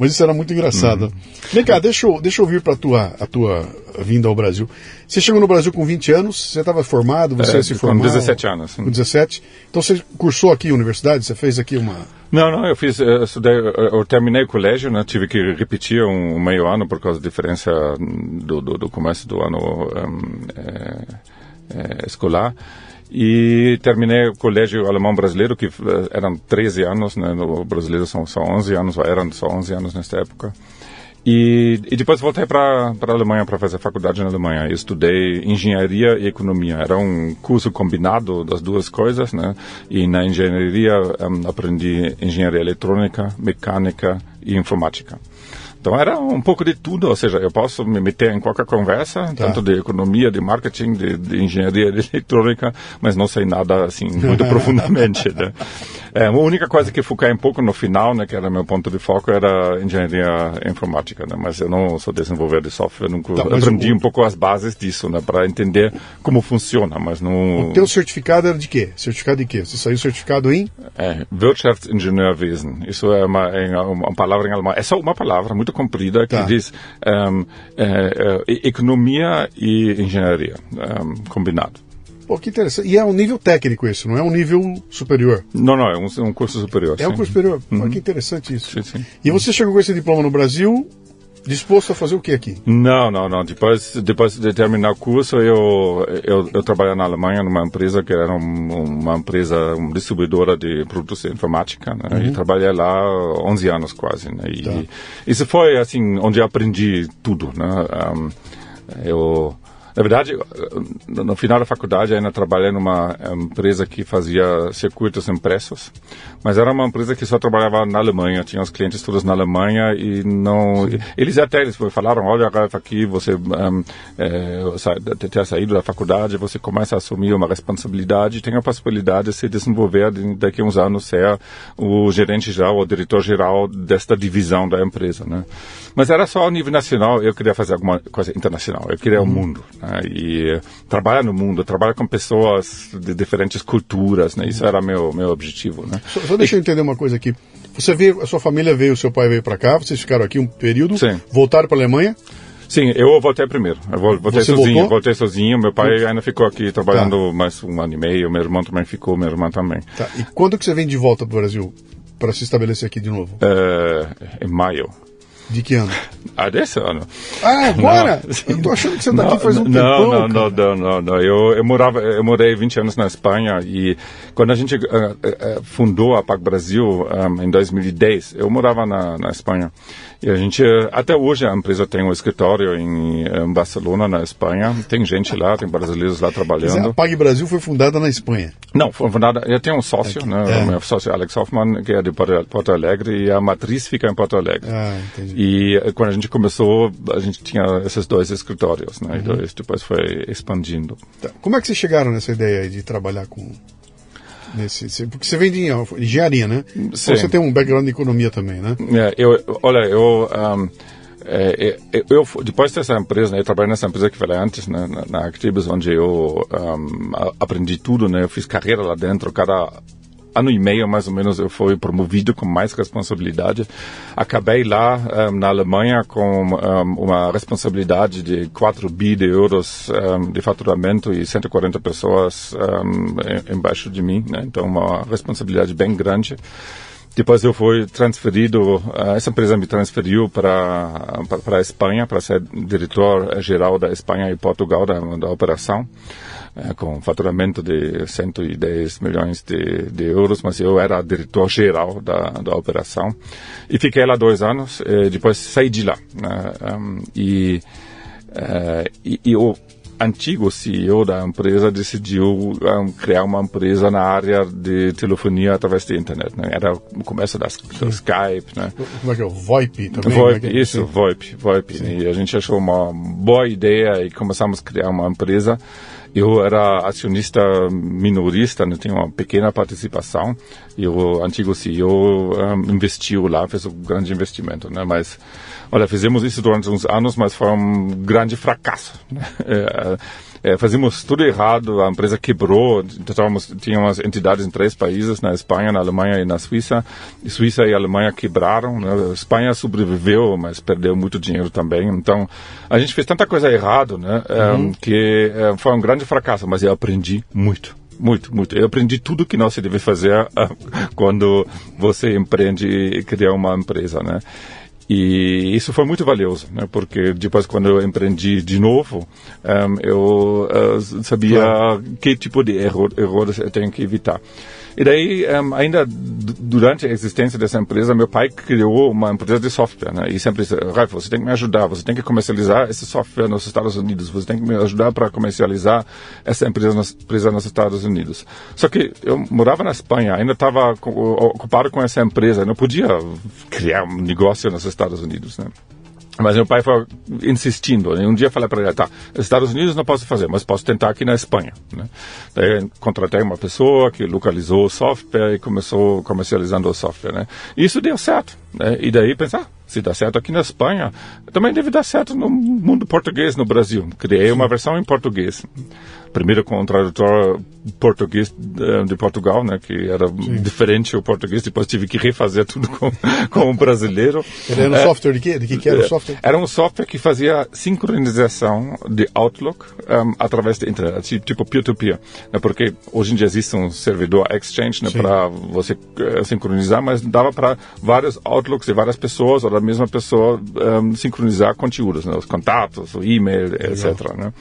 Mas isso era muito engraçado. Vem cá, deixa eu, deixa eu vir para a tua, a tua vinda ao Brasil. Você chegou no Brasil com 20 anos, você estava formado, você É, se com formou? 17 anos. Com 17. Então você cursou aqui a universidade, você fez aqui uma... Não, não, eu fiz, eu, estudei, eu terminei o colégio, né, tive que repetir um, meio ano por causa da diferença do, do, do começo do ano um, é, é, escolar. E terminei o colégio alemão brasileiro, que eh, eram 13 anos, né, no brasileiro são só 11 anos, eram só 11 anos nessa época. E, e depois voltei para a Alemanha para fazer faculdade na Alemanha. Eu estudei engenharia e economia. Era um curso combinado das duas coisas, né? E na engenharia um, aprendi engenharia eletrônica, mecânica e informática. Então era um pouco de tudo, ou seja, eu posso me meter em qualquer conversa, tanto de economia, de marketing, de, de engenharia de eletrônica, mas não sei nada assim muito profundamente. Né? É, a única coisa que foquei um pouco no final, né, que era meu ponto de foco, era engenharia informática, né? Mas eu não sou desenvolvedor de software, nunca Tá, aprendi o- um pouco as bases disso, né, para entender como funciona, mas não. O teu certificado era de quê? Certificado de quê? Você saiu certificado em? É, Wirtschaftsingenieurwesen. Isso é uma, é uma palavra em alemão. É só uma palavra muito comprida que Tá. diz ehm, é, é, economia e engenharia ehm, combinado. Pô, que interessante. E é um nível técnico isso, não é um nível superior. Não, não, é um, um curso superior. É um sim. curso superior. Pô, que interessante isso. Sim, sim. E você chegou com esse diploma no Brasil, disposto a fazer o que aqui? Não, não, não. Depois, depois de terminar o curso, eu, eu, eu trabalhei na Alemanha numa empresa que era um, uma empresa, uma distribuidora de produtos de informática, né? E trabalhei lá 11 anos quase, né? E isso foi, assim, onde aprendi tudo, né? Um, eu... Na verdade, no final da faculdade ainda trabalhei numa empresa que fazia circuitos impressos, mas era uma empresa que só trabalhava na Alemanha, tinha os clientes todos na Alemanha e não... Eles até eles falaram, olha, Ralf, aqui você um, é, sa- de ter saído da faculdade, você começa a assumir uma responsabilidade, tem a possibilidade de se desenvolver de- daqui a uns anos ser o gerente geral, o diretor geral desta divisão da empresa, né? Mas era só a nível nacional, eu queria fazer alguma coisa internacional, eu queria o mundo, né? E trabalhar no mundo, trabalhar com pessoas de diferentes culturas, né? Isso era meu meu objetivo, né? Só, só deixa eu entender uma coisa aqui. Você veio, a sua família veio, seu pai veio para cá, vocês ficaram aqui um período, Sim. voltaram para a Alemanha. Sim, eu voltei primeiro. Eu vol- voltei Você sozinho, voltou? voltei sozinho. Meu pai ainda ficou aqui trabalhando mais um ano e meio. Meu irmão também ficou, minha irmã também. Tá. E quando que você vem de volta para o Brasil para se estabelecer aqui de novo? É, em maio. De que ano? Ah, desse ano. Ah, agora? Não. Eu tô achando que você tá Não, aqui faz um não, tempão. não, não, não, não, não. Eu, eu morava, eu morei 20 anos na Espanha e quando a gente eh, eh, fundou a PAC Brasil um, em 2010, eu morava na, na Espanha. E a gente, até hoje a empresa tem um escritório em, em Barcelona, na Espanha. Tem gente lá, tem brasileiros lá Quer dizer, trabalhando. a PAG Brasil foi fundada na Espanha. Não, foi fundada, eu tenho um sócio, né, É. o meu sócio Alex Hoffman, que é de Porto Porto Alegre, e a matriz fica em Porto Alegre. Ah, entendi. E eh, quando a gente começou, a gente tinha esses dois escritórios, né, Uhum. e depois foi expandindo. Tá. Como é que vocês chegaram nessa ideia de trabalhar com. Nesse, se- porque você vem de engenharia, né? Sim. Você tem um background de economia também, né? É, eu, olha, eu, um, é, é, eu, depois dessa empresa, né, eu trabalhei nessa empresa que falei antes, né, na, na Actibus, onde eu um, aprendi tudo, né, eu fiz carreira lá dentro, cada ano e meio mais ou menos eu fui promovido com mais responsabilidade. Acabei lá um, na Alemanha com um, uma responsabilidade de 4 bi de euros um, de faturamento e 140 pessoas embaixo de mim, né? então uma responsabilidade bem grande. Depois eu fui transferido, essa empresa me transferiu para para a Espanha para ser diretor geral da Espanha e Portugal da, da operação. É, com faturamento de 110 milhões de, de, euros, mas eu era diretor geral da, da operação. E fiquei lá dois anos, e depois saí de lá. Né? E, e, e o antigo CEO da empresa decidiu um, criar uma empresa na área de telefonia através da internet. Né? Era o começo das, do Skype. Né? Como é que é? O VoIP também? VoIP, é é? isso, VoIP. VoIP. E a gente achou uma boa ideia e começamos a criar uma empresa eu era acionista minorista, né, tinha uma pequena participação e o antigo CEO um, investiu lá, fez um grande investimento, né? Mas, olha, fizemos isso durante uns anos, mas foi um grande fracasso. Né? É, é, fazíamos tudo errado, a empresa quebrou, tínhamos, tínhamos entidades em três países, na Espanha, na Alemanha e na Suíça. E Suíça e Alemanha quebraram, né? a Espanha sobreviveu, mas perdeu muito dinheiro também. Então, a gente fez tanta coisa errada, né, uhum. é, que é, foi um grande fracasso, mas eu aprendi muito. Muito, muito. Eu aprendi tudo que não se deve fazer quando você empreende e cria uma empresa, né? E isso foi muito valioso, né? Porque depois, quando eu empreendi de novo, um, eu uh, sabia claro. que tipo de erro, erros eu tenho que evitar. E daí, um, ainda durante a existência dessa empresa, meu pai criou uma empresa de software, né? E sempre disse, Ralf, você tem que me ajudar, você tem que comercializar esse software nos Estados Unidos, você tem que me ajudar para comercializar essa empresa nos, empresa nos Estados Unidos. Só que eu morava na Espanha, ainda estava ocupado com essa empresa, não podia criar um negócio nos Estados Unidos, né? Mas meu pai foi insistindo. Né? Um dia falei para ele, tá, Estados Unidos não posso fazer, mas posso tentar aqui na Espanha. Né? Daí contratei uma pessoa que localizou o software e começou comercializando o software. Né? Isso deu certo. Né? E daí pensar, ah, se dá certo aqui na Espanha, também deve dar certo no mundo português no Brasil. Criei uma versão em português primeiro com tradutor português eh, de Portugal, né, que era Sim. diferente o português, depois tive que refazer tudo com, com um brasileiro. Era um é, software de quê? De que, que era o software? Era um software que fazia sincronização de Outlook um, ehm, através da internet, tipo peer-to-peer, -peer, né, porque hoje em dia existe um servidor Exchange né, para você uh, sincronizar, mas dava para vários Outlooks de várias pessoas ou da mesma pessoa um, ehm, sincronizar conteúdos, né, os contatos, o e-mail, etc. Né?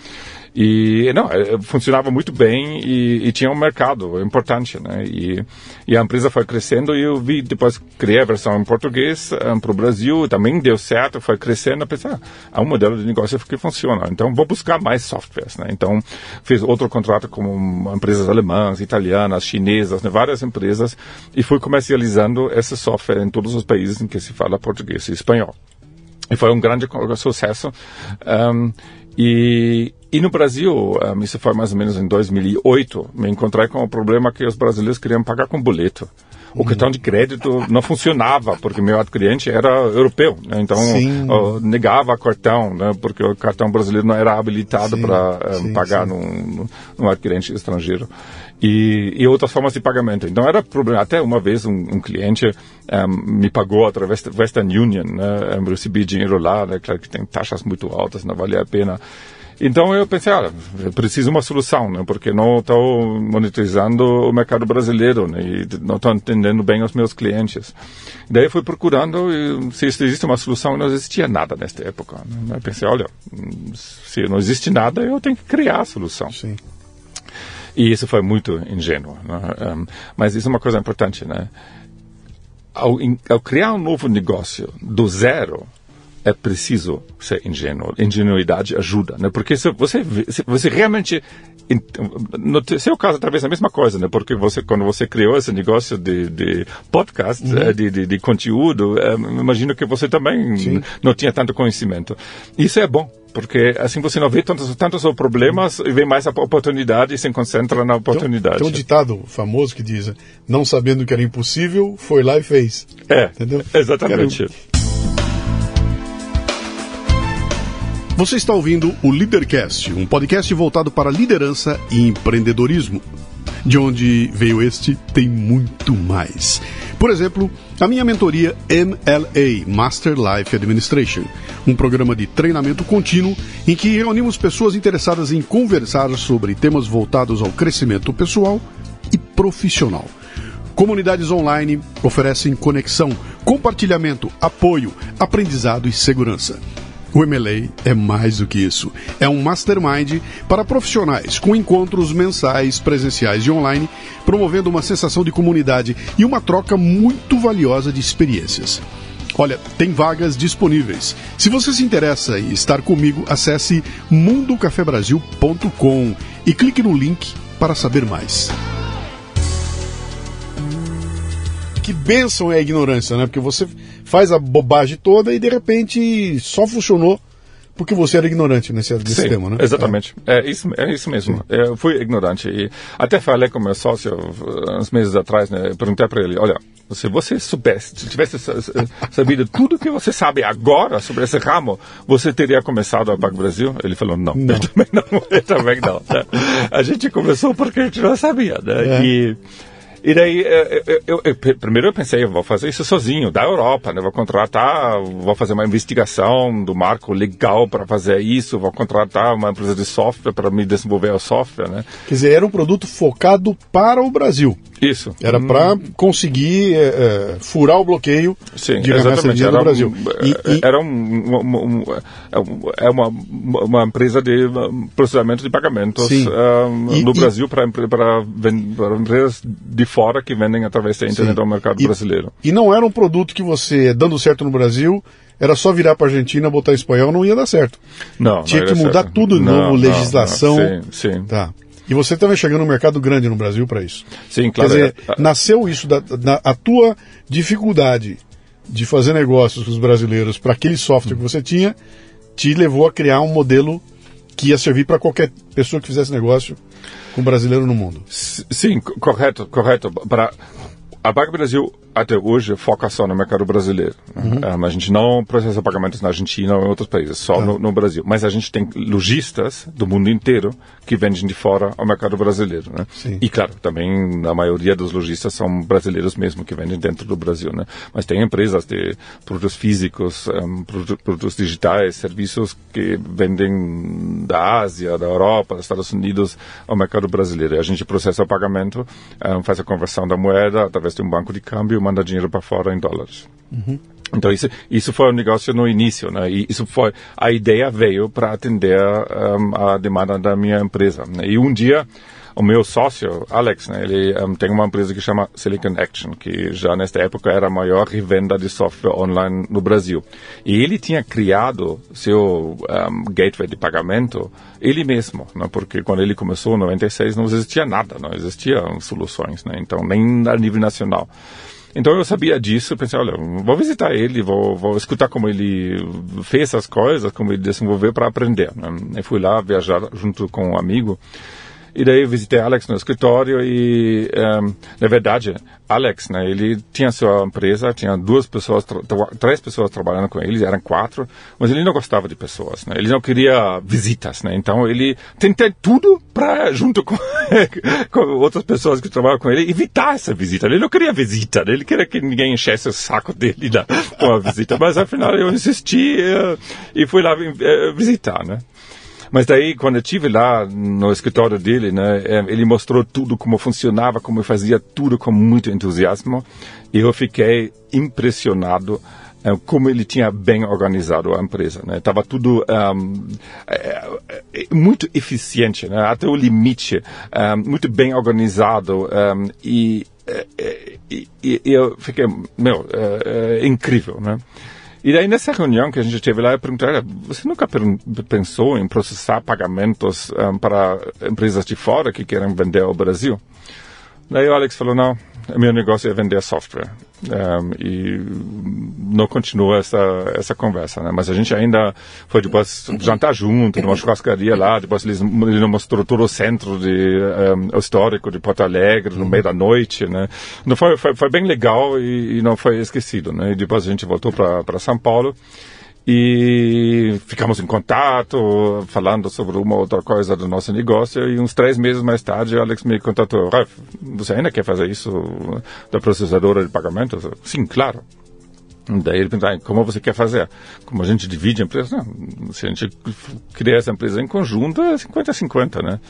E não, é, funcionava muito bem e, e, tinha um mercado importante, né? E, e, a empresa foi crescendo e eu vi depois criei a versão em português um, para o Brasil, também deu certo, foi crescendo, pensei, ah, há um modelo de negócio que funciona, então vou buscar mais softwares, né? Então fiz outro contrato com empresas alemãs, italianas, chinesas, né? várias empresas e fui comercializando esse software em todos os países em que se fala português e espanhol. E foi um grande sucesso. Um, e, e no Brasil, isso foi mais ou menos em 2008, me encontrei com o problema que os brasileiros queriam pagar com boleto. O cartão de crédito não funcionava, porque meu cliente era europeu, né? então negava cartão, né? porque o cartão brasileiro não era habilitado para um, pagar sim. num, num adquirente estrangeiro. E, e, outras formas de pagamento. Então era problema. Até uma vez um, um cliente um, me pagou através da Western Union, né? Eu recebi dinheiro lá, né? Claro que tem taxas muito altas, não vale a pena. Então eu pensei, ah, preciso uma solução, né? Porque não estou monetizando o mercado brasileiro, né? E não estou entendendo bem os meus clientes. Daí fui procurando e, se existe uma solução, não existia nada nesta época. Né? Eu pensei, olha, se não existe nada, eu tenho que criar a solução. Sim. E isso foi muito ingênuo. Né? Mas isso é uma coisa importante, né? Ao, ao, criar um novo negócio do zero, é preciso ser ingênuo. Ingenuidade ajuda, né? Porque se você, se você realmente no seu caso, talvez a mesma coisa, né? Porque você, quando você criou esse negócio de, de podcast, uhum. Eh, de, de, de, conteúdo, é, imagino que você também Sim. não tinha tanto conhecimento. Isso é bom, porque assim você não vê tantos, tantos problemas e vê mais a oportunidade e se concentra na oportunidade. Tem, tem um ditado famoso que diz: não sabendo que era impossível, foi lá e fez. É, Entendeu? exatamente. Você está ouvindo o Leadercast, um podcast voltado para liderança e empreendedorismo. De onde veio este, tem muito mais. Por exemplo, a minha mentoria MLA, Master Life Administration, um programa de treinamento contínuo em que reunimos pessoas interessadas em conversar sobre temas voltados ao crescimento pessoal e profissional. Comunidades online oferecem conexão, compartilhamento, apoio, aprendizado e segurança. O MLA é mais do que isso. É um mastermind para profissionais, com encontros mensais, presenciais e online, promovendo uma sensação de comunidade e uma troca muito valiosa de experiências. Olha, tem vagas disponíveis. Se você se interessa em estar comigo, acesse mundocafebrasil.com e clique no link para saber mais. Que bênção é a ignorância, né? Porque você faz a bobagem toda e de repente só funcionou porque você era ignorante nesse, nesse Sim, tema, né? Exatamente. É, isso, é isso mesmo. Eu fui ignorante. E até falei com meu sócio uh, uns meses atrás, né? Perguntei para ele: olha, se você soubesse, se tivesse sabido tudo que você sabe agora sobre esse ramo, você teria começado a Banco Brasil? Ele falou: não, Não. eu também não. Eu também não? A gente começou porque a gente não sabia. Né? É. E. E daí, eh, eu, eu- eu- primeiro eu pensei, eu vou fazer isso sozinho, da Europa, né? Vou contratar, vou fazer uma investigação do marco legal para fazer isso, vou contratar uma empresa de software para me desenvolver o software, né? Quer dizer, era um produto focado para o Brasil. Isso. Era para conseguir é, é, furar o bloqueio Sim, de exatamente. Era, Brasil. um, E- e- era um, um, um, um- é uma, uma empresa de processamento de pagamentos um, E- no Brasil para para empresas de fora que vendem através da internet Sim. ao mercado E- brasileiro. E não era um produto que você, dando certo no Brasil, era só virar para Argentina, botar espanhol, não ia dar certo. Não, Tinha não que mudar certo. tudo de Não, novo, legislação. não. Sim, sim. Tá. E você também chegando no mercado grande no Brasil para isso. Sim, Quer claro. dizer, é- nasceu isso da, da- a tua dificuldade de fazer negócios com os brasileiros para aquele software que você tinha, te levou a criar um modelo que ia servir para qualquer pessoa que fizesse negócio com brasileiro no mundo. Sim, co- correto, correto. Para a Banco Brasil até hoje foca só no mercado brasileiro. Uhum. Um, a gente não processa pagamentos na Argentina ou em outros países, só Tá. no, no Brasil. Mas a gente tem lojistas do mundo inteiro que vendem de fora ao mercado brasileiro. Né? E claro, também a maioria dos lojistas são brasileiros mesmo que vendem dentro do Brasil. Né? Mas tem empresas de produtos físicos, um, produ- produtos digitais, serviços que vendem da Ásia, da Europa, dos Estados Unidos ao mercado brasileiro. E a gente processa o pagamento, um, faz a conversão da moeda através de um banco de câmbio manda dinheiro para fora em dólares. Então isso isso foi um negócio no início, né? E isso foi a ideia veio para atender um, a demanda da minha empresa. Né? E um dia o meu sócio Alex, né? Ele um, tem uma empresa que chama Silicon Action, que já nesta época era a maior revenda de software online no Brasil. E ele tinha criado seu um, gateway de pagamento ele mesmo, né? Porque quando ele começou em 96 não existia nada, não existiam soluções, né? Então nem a nível nacional. Então eu sabia disso, pensei, olha, vou visitar ele, vou, vou escutar como ele fez as coisas, como ele desenvolveu para aprender. Né? Eu fui lá viajar junto com um amigo e daí visitei Alex no escritório e, ehm, na verdade, Alex, né, ele tinha sua empresa, tinha duas pessoas, três pessoas trabalhando com ele, eram quatro, mas ele não gostava de pessoas, né, ele não queria visitas, né, então ele tentou tudo para, junto com, com outras pessoas que trabalham com ele, evitar essa visita. Ele não queria visita, né, ele queria que ninguém enchesse o saco dele da, com a visita, mas afinal eu insisti eh, e fui lá eh, visitar, né. Mas daí, quando eu estive lá no escritório dele, né, eh, ele mostrou tudo como funcionava, como fazia tudo com muito entusiasmo. E eu fiquei impressionado eh, como ele tinha bem organizado a empresa. Né? Tava tudo eh, eh, muito eficiente, né? até o limite, muito bem organizado e, e, e eu fiquei, meu, eh, eh, incrível, né? E daí nessa reunião que a gente teve lá, eu perguntei, "Olha, você nunca pensou em processar pagamentos um, para empresas de fora que querem vender ao Brasil? Daí o Alex falou, não, meu negócio é vender software. Um, e não continua essa, essa conversa, né? Mas a gente ainda foi depois jantar junto, numa churrascaria lá, depois ele, ele mostrou todo o centro de, um, histórico de Porto Alegre, no meio da noite, né? Então foi, foi, foi bem legal e, e não foi esquecido, né? E depois a gente voltou para São Paulo e ficamos em contato, falando sobre uma outra coisa do nosso negócio. E uns três meses mais tarde, o Alex me contatou: Ralf, você ainda quer fazer isso da processadora de pagamentos? Sim, claro. Daí ele perguntou, como você quer fazer? Como a gente divide a empresa? Não, se a gente criar essa empresa em conjunto, é 50-50, né?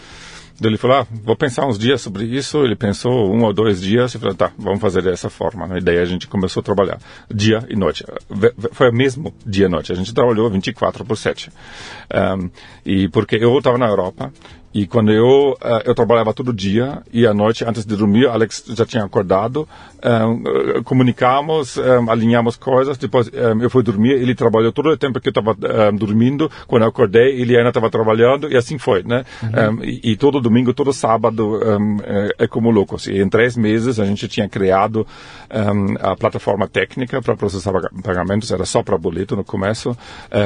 Ele falou, ah, vou pensar uns dias sobre isso. Ele pensou um ou dois dias e falou, tá, vamos fazer dessa forma. E daí a gente começou a trabalhar dia e noite. Foi o mesmo dia e noite. A gente trabalhou 24 por 7. Um, e porque eu estava na Europa e quando eu uh, eu trabalhava todo dia e à noite antes de dormir, Alex já tinha acordado, um, uh, comunicamos, um, alinhamos coisas. Depois eu fui dormir, ele trabalhou todo o tempo que eu estava dormindo. Quando eu acordei, ele ainda estava trabalhando e assim foi, né? Uhum. E, e, todo domingo, todo sábado é, é, como loucos. E em três meses a gente tinha criado a plataforma técnica para processar pagamentos. Era só para boleto no começo,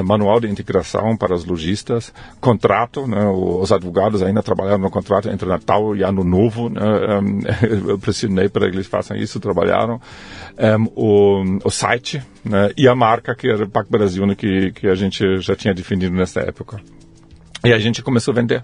manual de integração para os lojistas, contrato, né? Os advogados ainda trabalharam no contrato entre Natal e Ano Novo. Né? Um, eu pressionei para que eles façam isso, trabalharam. Um, o, o site né? e a marca, que era o PAC Brasil, né? que, que a gente já tinha definido nessa época. E a gente começou a vender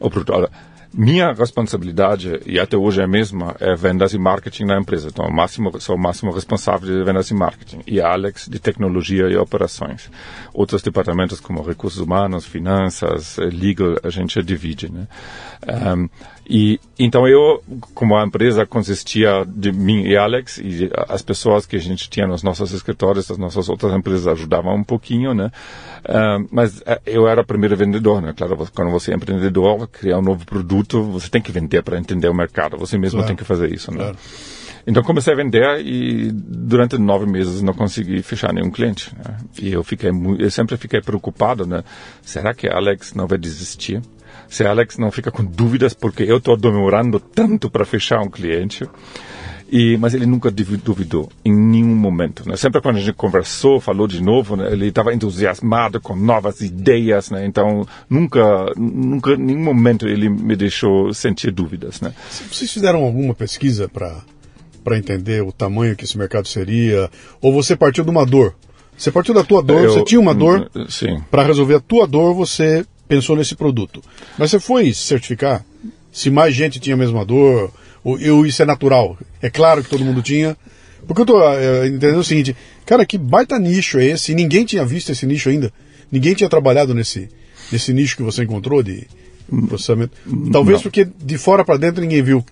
o produto. Minha responsabilidade, e até hoje é a mesma, é vendas e marketing na empresa. Então, o máximo, sou o máximo responsável de vendas e marketing. E Alex, de tecnologia e operações. Outros departamentos, como recursos humanos, finanças, legal, a gente divide. Né? Um, e então eu, como a empresa consistia de mim e Alex e as pessoas que a gente tinha nos nossos escritórios, as nossas outras empresas ajudavam um pouquinho, né? Uh, mas uh, eu era o primeiro vendedor, né? Claro, quando você é empreendedor, criar um novo produto, você tem que vender para entender o mercado. Você mesmo claro. tem que fazer isso, né? Claro. Então comecei a vender e durante nove meses não consegui fechar nenhum cliente. Né? E eu fiquei, eu sempre fiquei preocupado, né? Será que Alex não vai desistir? Se Alex não fica com dúvidas, porque eu estou demorando tanto para fechar um cliente. E, mas ele nunca duvidou, em nenhum momento. Né? Sempre quando a gente conversou, falou de novo, né? ele estava entusiasmado com novas ideias. Né? Então, nunca, nunca, em nenhum momento ele me deixou sentir dúvidas. Né? Vocês fizeram alguma pesquisa para para entender o tamanho que esse mercado seria? Ou você partiu de uma dor? Você partiu da tua dor, eu, você tinha uma dor. Para resolver a tua dor, você pensou nesse produto. Mas você foi certificar se mais gente tinha a mesma dor, ou, ou isso é natural. É claro que todo mundo tinha. Porque eu tô é, entendendo o seguinte, cara, que baita nicho é esse? Ninguém tinha visto esse nicho ainda. Ninguém tinha trabalhado nesse, nesse nicho que você encontrou de processamento. Talvez Não. porque de fora para dentro ninguém viu.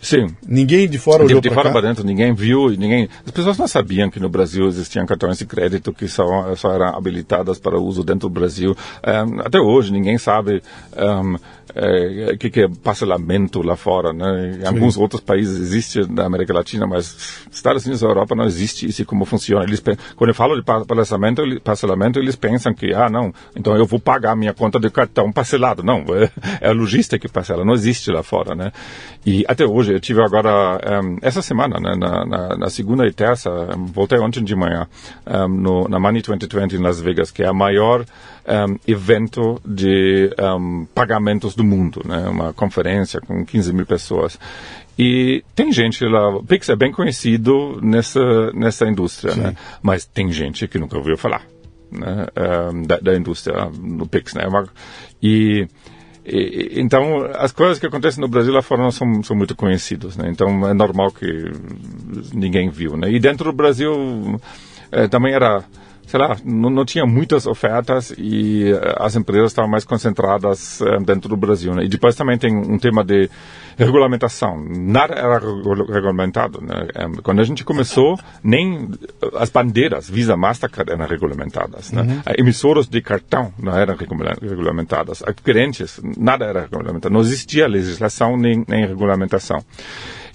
Sim. Ninguém de fora olhou de, de fora para dentro, ninguém viu, ninguém. As pessoas não sabiam que no Brasil existiam cartões de crédito que só, só eram habilitadas para uso dentro do Brasil. Um, até hoje ninguém sabe. Um, é, que, que é parcelamento lá fora, né? Em Sim. alguns outros países existe na América Latina, mas Estados Unidos e Europa não existe isso e como funciona. Eles, quando eu falo de parcelamento, parcelamento, eles pensam que, ah, não, então eu vou pagar minha conta de cartão parcelado. Não, é, é a logística que parcela, não existe lá fora, né? E até hoje, eu tive agora, um, essa semana, né, na, na, na, segunda e terça, um, voltei ontem de manhã, um, no, na Money 2020 em Las Vegas, que é a maior evento de pagamentos do mundo, né? uma conferência com 15 mil pessoas. E tem gente lá, o Pix é bem conhecido nessa, nessa indústria, né? mas tem gente que nunca ouviu falar né? da, da, indústria no Pix. Né? E, e, então, as coisas que acontecem no Brasil lá fora não são, são muito conhecidas, né? Então, é normal que ninguém viu, né? E dentro do Brasil, é, também era sei lá, não, não, tinha muitas ofertas e eh, as empresas estavam mais concentradas eh, dentro do Brasil. Né? E depois também tem um tema de regulamentação. Nada era regulamentado. Né? Eh, quando a gente começou, nem as bandeiras Visa, Mastercard eram regulamentadas. Né? Uhum. Emissoras de cartão não eram regulamentadas. Clientes, nada era regulamentado. Não existia legislação nem, nem regulamentação.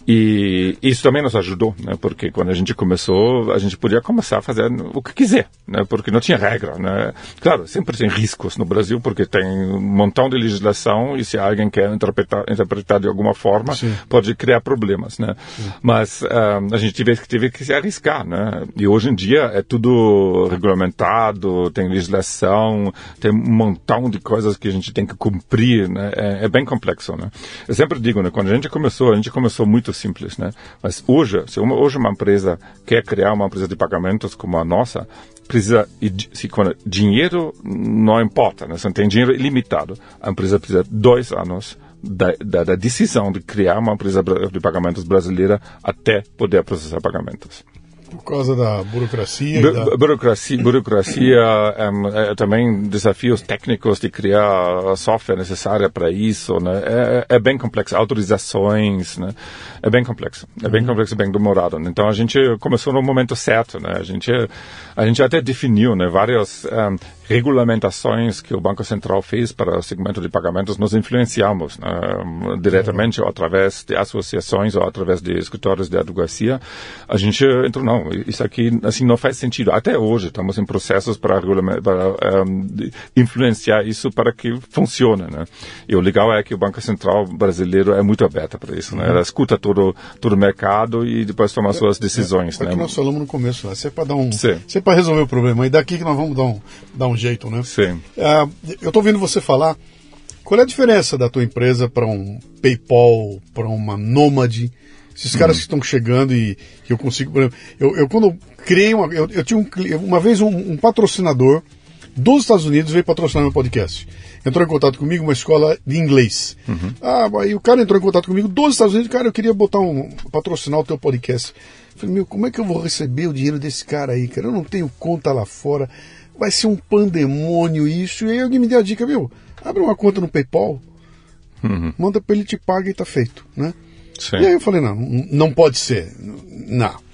E isso também nos ajudou, né? Porque quando a gente começou, a gente podia começar a fazer o que quiser, né? Porque não tinha regra, né? Claro, sempre tem riscos no Brasil, porque tem um montão de legislação e se alguém quer interpretar, interpretar de alguma forma, Sim. pode criar problemas, né? Sim. Mas um, ah, a gente teve, teve que se arriscar, né? E hoje em dia é tudo regulamentado, tem legislação, tem um montão de coisas que a gente tem que cumprir, né? É, é bem complexo, né? Eu sempre digo, né? Quando a gente começou, a gente começou muito simples, né? Mas hoje, se uma, hoje uma empresa quer criar uma empresa de pagamentos como a nossa, precisa, se quando dinheiro não importa, né? Se não tem dinheiro ilimitado, a empresa precisa de dois anos da, da, da, decisão de criar uma empresa de pagamentos brasileira até poder processar pagamentos. Por causa da burocracia? Bu da... Burocracia, burocracia um, é, também desafios técnicos de criar a software necessária para isso, né? É, é, bem complexo, autorizações, né? É bem complexo, é bem uhum. complexo, bem demorado. Né? Então a gente começou no momento certo, né? A gente, a gente até definiu, né? Várias um, regulamentações que o Banco Central fez para o segmento de pagamentos, nós influenciamos né, diretamente ou através de associações ou através de escritórios de advocacia. A gente entrou, não, isso aqui assim não faz sentido. Até hoje estamos em processos para, para um, influenciar isso para que funcione. Né? E o legal é que o Banco Central brasileiro é muito aberto para isso. Né? Ela escuta todo, todo o mercado e depois toma suas decisões. É, é né? que nós falamos no começo, né? se é para dar um, Sim. se é para resolver o problema. E daqui que nós vamos dar um, dar um jeito, né? Sim. Uh, eu estou ouvindo você falar. Qual é a diferença da tua empresa para um PayPal, para uma Nomad? Esses hum. caras que estão chegando e que eu consigo. Eu, eu quando eu criei uma. Eu, eu tinha um, uma vez um, um, patrocinador dos Estados Unidos veio patrocinar meu podcast. Entrou em contato comigo, uma escola de inglês. Uhum. Ah, aí o cara entrou em contato comigo dos Estados Unidos, cara, eu queria botar um. patrocinar o teu podcast. Eu falei, meu, como é que eu vou receber o dinheiro desse cara aí, cara? Eu não tenho conta lá fora vai ser um pandemônio isso. E aí alguém me deu a dica, viu? Abre uma conta no PayPal, uhum. manda para ele te paga e tá feito, né? Sim. E aí eu falei, não, não pode ser. Não.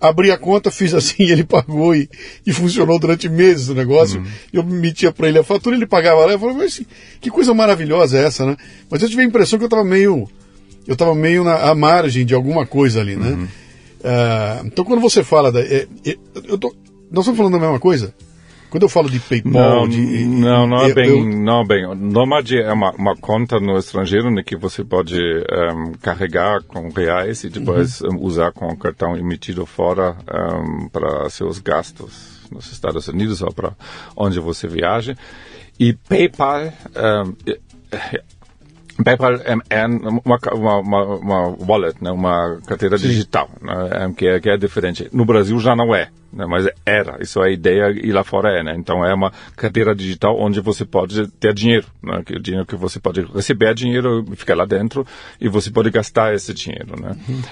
Abri a conta, fiz assim, ele pagou e, e funcionou durante meses o negócio. Uhum. Eu metia para ele a fatura, ele pagava lá. Eu falei, mas que coisa maravilhosa é essa, né? Mas eu tive a impressão que eu estava meio. Eu estava meio na à margem de alguma coisa ali, né? Uhum. Uh, então quando você fala da. É, é, eu tô, nós estamos falando da mesma coisa? Quando eu falo de PayPal, não, de, não, não é eu, bem, eu... não é bem. Nomad é uma, uma, conta no estrangeiro né, que você pode um, carregar com reais e depois uhum. usar com o cartão emitido fora um, para seus gastos nos Estados Unidos ou para onde você viaja. E PayPal um, PayPal é, é uma, uma, uma, wallet, né, uma carteira Sim. digital, né, que, é, que é diferente. No Brasil já não é né? mas era, isso é a ideia e lá fora é, né? Então é uma carteira digital onde você pode ter dinheiro, né? Que o dinheiro que você pode receber dinheiro, fica lá dentro e você pode gastar esse dinheiro, né? Uhum.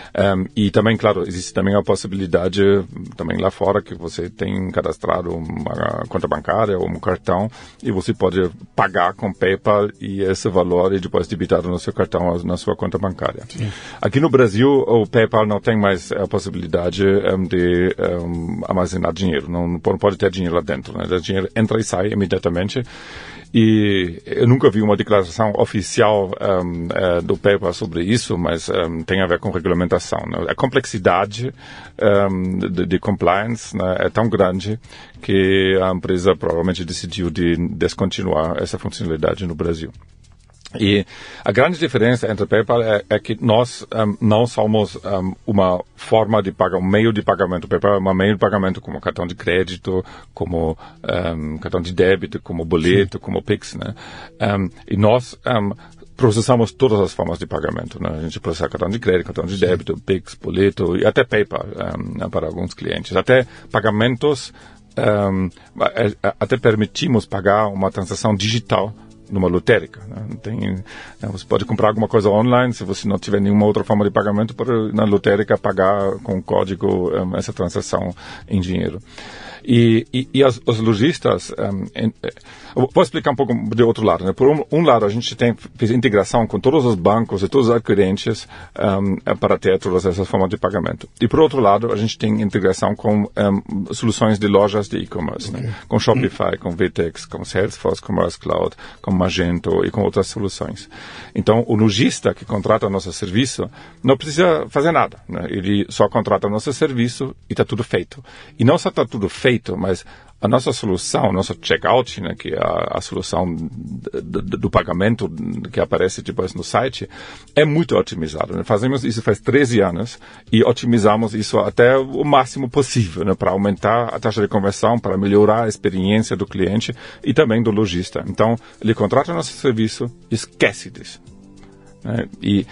Um, e também, claro, existe também a possibilidade também lá fora que você tem cadastrado uma conta bancária ou um cartão e você pode pagar com PayPal e esse valor e depois debitado no seu cartão na sua conta bancária. Sim. Aqui no Brasil o PayPal não tem mais a possibilidade um, de um, armazenar dinheiro, não, não pode ter dinheiro lá dentro. Né? O dinheiro entra e sai imediatamente. E eu nunca vi uma declaração oficial um, uh, do PayPal sobre isso, mas um, tem a ver com regulamentação. Né? A complexidade um, de, de, compliance né, é tão grande que a empresa provavelmente decidiu de descontinuar essa funcionalidade no Brasil. E a grande diferença entre PayPal é, é que nós um, não somos um, uma forma de pagar, um meio de pagamento. PayPal é um meio de pagamento como cartão de crédito, como um, cartão de débito, como boleto, Sim. como Pix, né? e nós processamos todas as formas de pagamento. Né? A gente processa cartão de crédito, cartão de débito, Sim. Pix, boleto e até PayPal para alguns clientes. Até pagamentos, até permitimos pagar uma transação digital numa lotérica. Né? Tem, né? Você pode comprar alguma coisa online, se você não tiver nenhuma outra forma de pagamento, pode na lotérica pagar com código um, essa transação em dinheiro. E, e, e as, os lojistas, um, vou explicar um pouco de outro lado. Né? Por um, um, lado, a gente tem fez integração com todos os bancos e todos os adquirentes um, para ter todas essas formas de pagamento. E por outro lado, a gente tem integração com soluções de lojas de e-commerce, né? okay. né? com Shopify, com Vtex, com Salesforce Commerce Cloud, com Magento e com outras soluções. Então, o lojista que contrata o nosso serviço não precisa fazer nada. Né? Ele só contrata o nosso serviço e está tudo feito. E não só está tudo feito, mas a nossa solução, nosso checkout, né, que é a, a solução do, pagamento que aparece depois no site, é muito otimizado. Né? Fazemos isso faz 13 anos e otimizamos isso até o máximo possível, né, para aumentar a taxa de conversão, para melhorar a experiência do cliente e também do lojista. Então, ele contrata nosso serviço, esquece disso. Né? E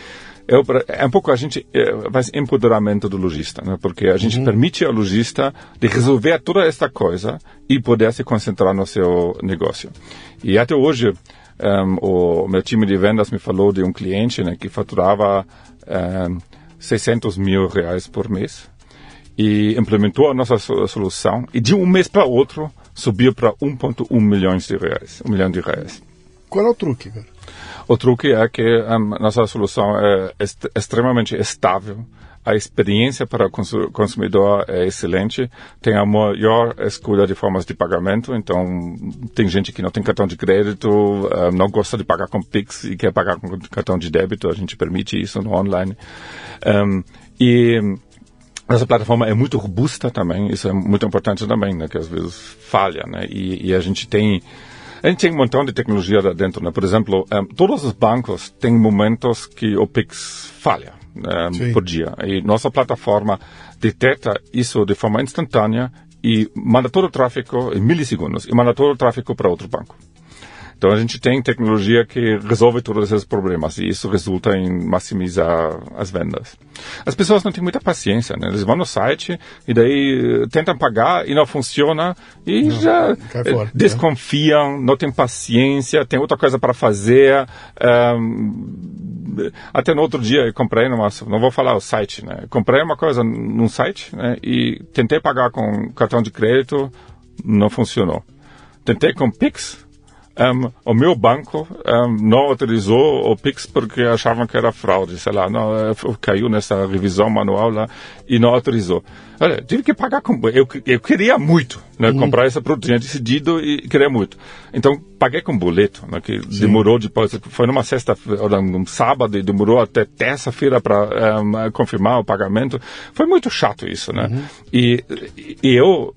é, é um pouco a gente é, faz empoderamento do lojista, né? porque a gente uhum. permite ao lojista de resolver toda esta coisa e poder se concentrar no seu negócio. E até hoje um, o meu time de vendas me falou de um cliente né, que faturava um, 600 mil reais por mês e implementou a nossa solução e de um mês para outro subiu para 1,1 milhões de reais, um milhão de reais. Qual é o truque, cara? O truque é que a nossa solução é est extremamente estável, a experiência para o consumidor é excelente, tem a maior escolha de formas de pagamento, então tem gente que não tem cartão de crédito, eh, não gosta de pagar com Pix e quer pagar com cartão de débito, a gente permite isso no online. Um, e nossa plataforma é muito robusta também, isso é muito importante também, né, que às vezes falha, né, e, e a gente tem a gente tem um montão de tecnologia lá dentro, né? Por exemplo, um, todos os bancos têm momentos que o Pix falha um, por dia. E nossa plataforma detecta isso de forma instantânea e manda todo o tráfego em milissegundos e manda todo o tráfego para outro banco. Então a gente tem tecnologia que resolve todos esses problemas e isso resulta em maximizar as vendas. As pessoas não têm muita paciência, né? Eles vão no site e daí eh, tentam pagar e não funciona e não, já fora, desconfiam, né? não tem paciência, tem outra coisa para fazer. Um, até no outro dia eu comprei numa, não vou falar o site, né? Comprei uma coisa num site né? e tentei pagar com cartão de crédito, não funcionou. Tentei com Pix, um, o meu banco um, não autorizou o Pix porque achavam que era fraude, sei lá, não, eh, caiu nessa revisão manual lá e não autorizou. Olha, tive que pagar com, eu, eu queria muito, né, uhum. comprar esse produto, tinha decidido e queria muito. Então, paguei com boleto, né, que Sim. demorou depois, foi numa sexta-feira, num sábado, e demorou até terça-feira para um, confirmar o pagamento. Foi muito chato isso, né? Uhum. E, e eu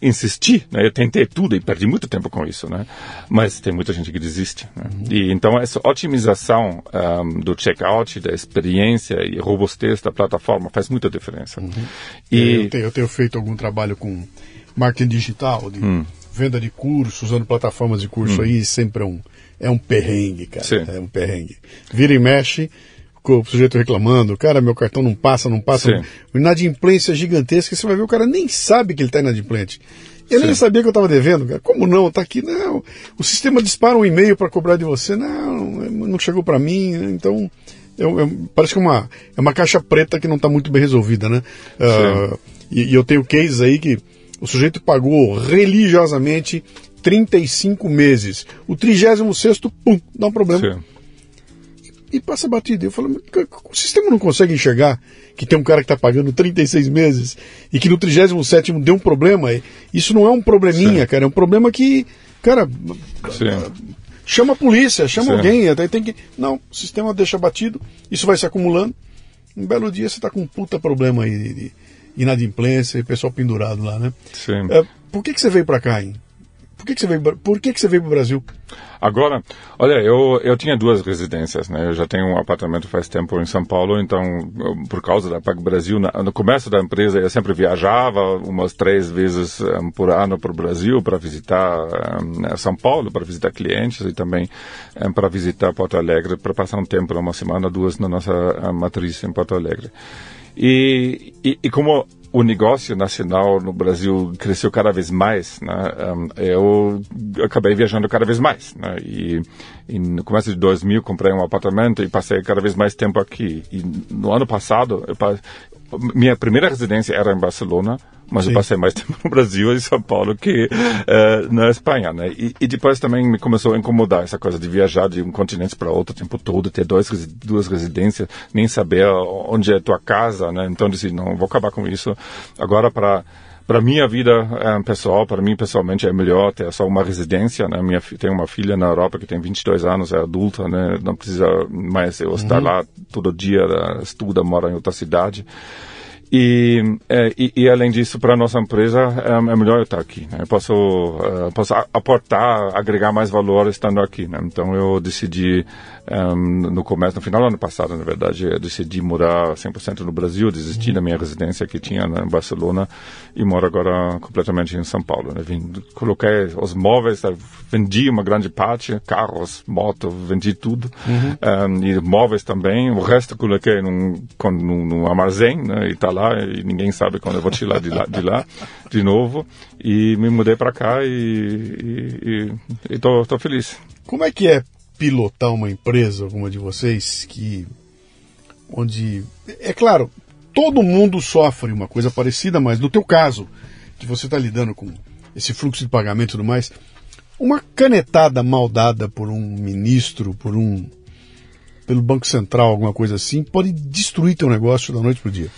insisti, né? Eu tentei tudo e perdi muito tempo com isso, né? Mas tem muita gente que desiste. Né? Uhum. E então essa otimização um, do checkout, da experiência e robustez da plataforma faz muita diferença. Uhum. E é, eu tenho, eu tenho, feito algum trabalho com marketing digital, de hum. venda de cursos, usando plataformas de curso hum. aí, sempre é um é um perrengue, cara. Sim. É um perrengue. Vira e mexe o sujeito reclamando, cara, meu cartão não passa, não passa. Sim. Inadimplência gigantesca, você vai ver o cara nem sabe que ele está inadimplente. Eu Sim. nem sabia que eu estava devendo, cara. Como não? Tá aqui, não. O sistema dispara um e-mail para cobrar de você. Não, não chegou para mim. Então, eu, eu, parece que é uma, é uma caixa preta que não está muito bem resolvida, né? Uh, e, e, eu tenho cases aí que o sujeito pagou religiosamente 35 meses. O 36 pum, dá um problema. Sim e passa batido. Eu falo, o sistema não consegue enxergar que tem um cara que está pagando 36 meses e que no 37 deu um problema. Isso não é um probleminha, Sim. cara, é um problema que, cara, Sim. chama a polícia, chama Sim. alguém, até tem que. Não, o sistema deixa batido, isso vai se acumulando. Um belo dia você está com um puta problema aí de, inadimplência e pessoal pendurado lá, né? Sim. É, por que, que você veio para cá, hein? Por que, que você veio? Por que, que você veio para o Brasil? Agora, olha, eu, eu tinha duas residências, né? Eu já tenho um apartamento faz tempo em São Paulo, então, por causa da Pago Brasil, no começo da empresa eu sempre viajava umas três vezes um, por ano para o Brasil para visitar um, São Paulo, para visitar clientes e também um, para visitar Porto Alegre, para passar um tempo, uma semana, duas na nossa matriz em Porto Alegre. E, e, e como o negócio nacional no Brasil cresceu cada vez mais, né? eu acabei viajando cada vez mais, né? E, e, no começo de 2000 comprei um apartamento e passei cada vez mais tempo aqui. E no ano passado, eu, minha primeira residência era em Barcelona, mas Sim. eu passei mais tempo no Brasil e em São Paulo que uh, na Espanha, né? E, e, depois também me começou a incomodar essa coisa de viajar de um continente para outro o tempo todo, ter dois, duas residências, nem saber onde é tua casa, né? Então disse, não, vou acabar com isso. Agora para para minha vida é, pessoal, para mim pessoalmente é melhor ter só uma residência, né? Minha tenho uma filha na Europa que tem 22 anos, é adulta, né? Não precisa mais eu estar uhum. lá todo dia, estuda, mora em outra cidade. E, é, e, e, além disso, para a nossa empresa, é, é, melhor eu estar aqui. Né? Eu posso, uh, posso aportar, agregar mais valor estando aqui. Né? Então eu decidi, um, no começo, no final do ano passado, na verdade, eu decidi morar 100% no Brasil, desisti da minha residência que tinha né, em Barcelona e moro agora completamente em São Paulo. Né? Vim, coloquei os móveis, vendi uma grande parte, carros, moto, vendi tudo. Uhum. Um, e móveis também. O resto coloquei num, num, num armazém né? e está lá e ninguém sabe quando eu vou tirar de lá de, lá, de novo. E me mudei para cá e estou feliz. Como é que é pilotar uma empresa, alguma de vocês, que onde é claro todo mundo sofre uma coisa parecida, mas no teu caso que você está lidando com esse fluxo de pagamento e tudo mais, uma canetada mal dada por um ministro, por um pelo Banco Central, alguma coisa assim, pode destruir teu negócio da noite pro dia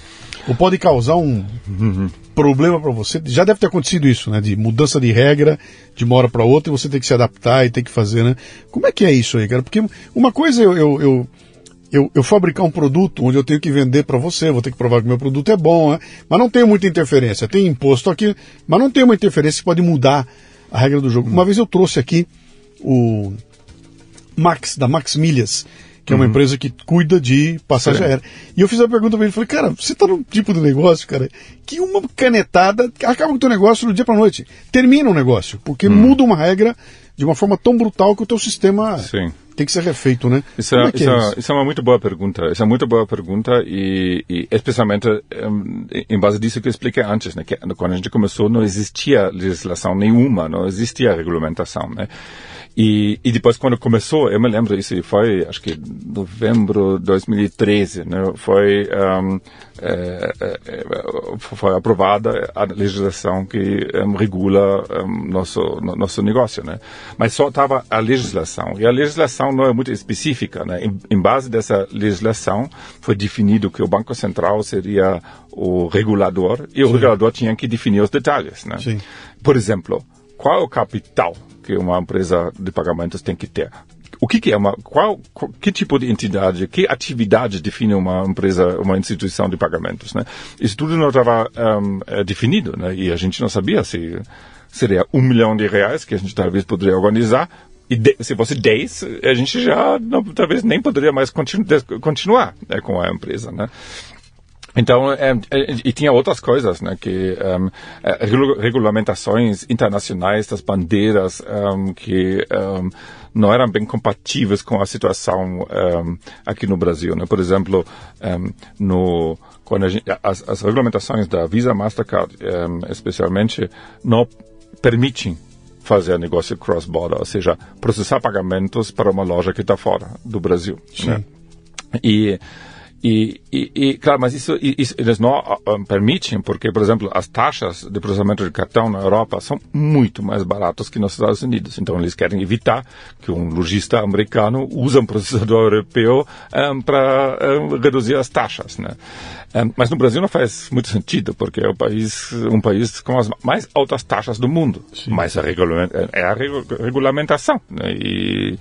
ou pode causar um uhum. problema para você. Já deve ter acontecido isso, né? De mudança de regra de uma hora para outra e você tem que se adaptar e tem que fazer, né? Como é que é isso aí, cara? Porque uma coisa eu, eu, eu eu, eu, fabricar um produto onde eu tenho que vender para você, vou ter que provar que meu produto é bom, né? mas não tem muita interferência. Tem imposto aqui, mas não tem uma interferência que pode mudar a regra do jogo. Uma vez eu trouxe aqui o Max, da Max Milhas, que é uma uhum. empresa que cuida de passagem aérea. E eu fiz a pergunta para ele, falei, cara, você está num tipo de negócio, cara, que uma canetada acaba com o teu negócio do dia para noite. Termina o negócio, porque uhum. muda uma regra de uma forma tão brutal que o teu sistema Sim. Tem que ser refeito, né? Isso é, é, isso, é isso? é, uma muito boa pergunta. Isso é muito boa pergunta e, e especialmente um, em base disso que eu expliquei antes, né? Que quando a gente começou não existia legislação nenhuma, não existia regulamentação, né? E, e depois, quando começou, eu me lembro, isso foi, acho que novembro de 2013, né, foi, um, é, é, foi aprovada a legislação que um, regula nosso, no, nosso negócio, né? Mas só estava a legislação. E a legislação não é muito específica, né? Em, em base dessa legislação, foi definido que o Banco Central seria o regulador e o Sim. regulador tinha que definir os detalhes, né? Sim. Por exemplo, qual é o capital que uma empresa de pagamentos tem que ter. O que, que é uma, qual, que tipo de entidade, que atividade define uma empresa, uma instituição de pagamentos, né? Isso tudo não estava um, é, definido, né? E a gente não sabia se seria um milhão de reais que a gente talvez poderia organizar e de, se fosse 10, a gente já não, talvez nem poderia mais continu, continuar né, com a empresa, né? Então, é, é, e tinha outras coisas, né, que um, é, regulamentações internacionais das bandeiras um, que um, não eram bem compatíveis com a situação aqui no Brasil, né? Por exemplo, no quando gente, as, as, regulamentações da Visa, Mastercard, especialmente, não permitem fazer negócio cross-border, ou seja, processar pagamentos para uma loja que está fora do Brasil. Sim. Né? E e, e, e, claro, mas isso, isso eles não uh, permitem, porque, por exemplo, as taxas de processamento de cartão na Europa são muito mais baratas que nos Estados Unidos. Então, eles querem evitar que um lojista americano use um processador europeu um, para um, reduzir as taxas, né? Um, mas no Brasil não faz muito sentido, porque é um país, um país com as mais altas taxas do mundo. Sim. Mas a é a regulamentação, né? E,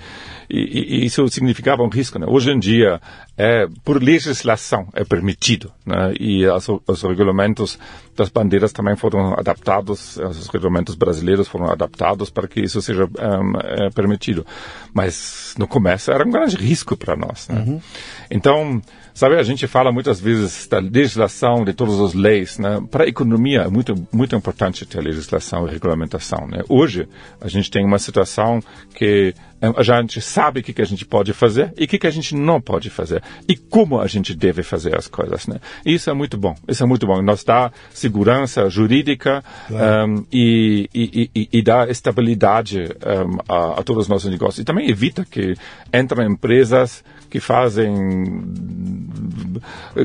e, e, isso significava um risco. Né? Hoje em dia, é, por legislação, é permitido. Né? E as, os regulamentos das bandeiras também foram adaptados, os regulamentos brasileiros foram adaptados para que isso seja um, é, permitido. Mas no começo era um grande risco para nós. Né? Uhum. Então, Sabe, a gente fala muitas vezes da legislação, de todas as leis, né? Para a economia é muito, muito importante ter legislação e regulamentação, né? Hoje, a gente tem uma situação que eh, a gente sabe o que, que a gente pode fazer e o que, que a gente não pode fazer e como a gente deve fazer as coisas, né? Isso é muito bom, isso é muito bom. Nos dá segurança jurídica claro. um, e, e, e, e, dá estabilidade um, a, a todos os nossos negócios. E também evita que entrem empresas que fazem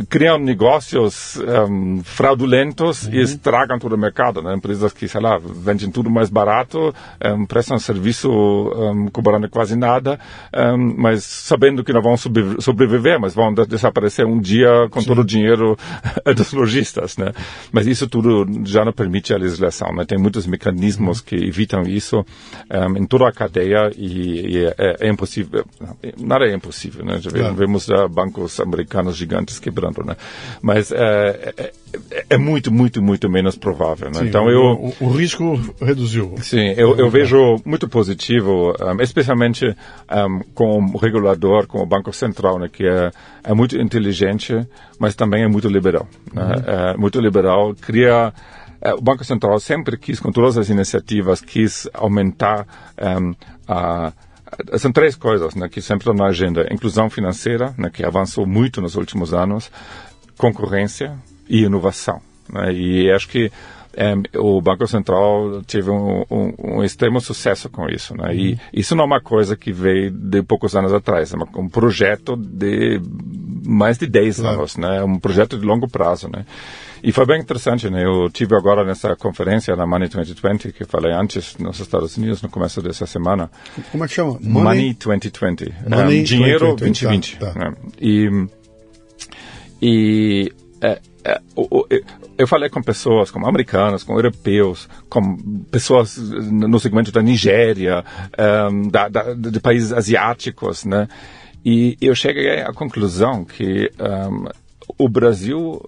criam negócios um, fraudulentos uhum. e estragam todo o mercado. Né? Empresas que, sei lá, vendem tudo mais barato, um, prestam serviço um, cobrando quase nada, mas sabendo que não vão sobreviver, mas vão desaparecer um dia com Sim. todo o dinheiro dos lojistas. Né? Mas isso tudo já não permite a legislação, né? Tem muitos mecanismos que evitam isso um, em toda a cadeia e, e é, é, impossível, nada é impossível, né? Já claro. Vemos bancos americanos gigantes quebrando, né? Mas é, é, é muito, muito, muito menos provável, né? Sim, então eu o, o, risco reduziu. Sim, eu, eu vejo muito positivo, um, especialmente um, com o regulador, com o Banco Central, né? Que é, é muito inteligente, mas também é muito liberal, né? uhum. né? É muito liberal, cria o Banco Central sempre quis, com todas as iniciativas, quis aumentar um, a são três coisas né, que sempre estão na agenda: inclusão financeira, né, que avançou muito nos últimos anos, concorrência e inovação. Né, e acho que o Banco Central teve um, um, um, extremo sucesso com isso. Né? E uhum. isso não é uma coisa que veio de poucos anos atrás, é um projeto de mais de 10 claro. anos, né? um projeto de longo prazo. Né? E foi bem interessante, né? Eu tive agora nessa conferência na Money 2020, que falei antes nos Estados Unidos, no começo dessa semana. Como é que chama? Money, Money 2020. Money um, dinheiro 2020. Tá, tá. Né? E, e é, é, o, eu falei com pessoas, como americanos, com europeus, com pessoas no segmento da Nigéria, um, da, da, de países asiáticos, né? E eu cheguei à conclusão que um, o Brasil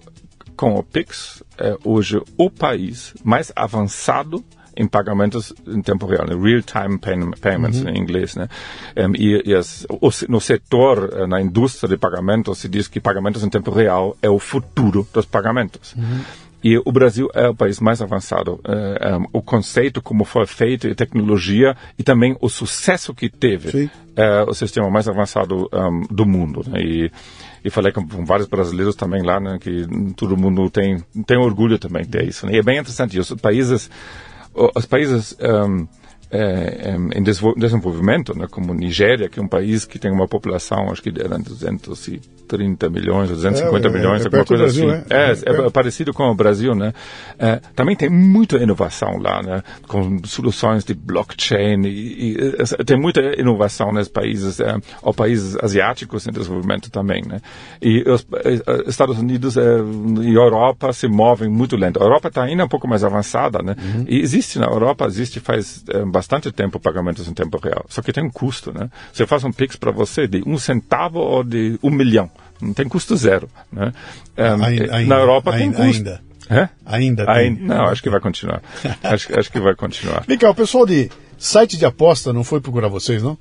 com o Pix é hoje o país mais avançado em pagamentos em tempo real, né? real-time payments uhum. em inglês, né? Um, e, e as, no setor, eh, na indústria de pagamentos, se diz que pagamentos em tempo real é o futuro dos pagamentos. Uhum. E o Brasil é o país mais avançado. Um, o conceito, como foi feito, e tecnologia, e também o sucesso que teve, é o sistema mais avançado um, do mundo. Né? E, e falei com, com, vários brasileiros também lá, né, que todo mundo tem, tem orgulho também de isso. Né? E é bem interessante. Os países, os países um, é, em desenvolvimento, né, como Nigéria, que é um país que tem uma população, acho que de 230 milhões, 250 é, milhões, é, alguma coisa Brasil, assim. É, é, parecido com o Brasil, né? também tem muita inovação lá, né? Com soluções de blockchain e, e tem muita inovação nos países, é, ou países asiáticos em desenvolvimento também, né? E os Estados Unidos e Europa se movem muito lento. A Europa está ainda um pouco mais avançada, né? Uhum. E existe na Europa, existe faz bastante tempo pagamentos em tempo real. Só que tem um custo, né? Você faz um Pix para você de um centavo ou de um milhão. Não tem custo zero, né? Um, ainda, na Europa ainda, tem custo. Ainda. É? Ainda tem. Ainda, não, acho que vai continuar. acho, acho que vai continuar. Vem cá, o pessoal de site de aposta não foi procurar vocês, não?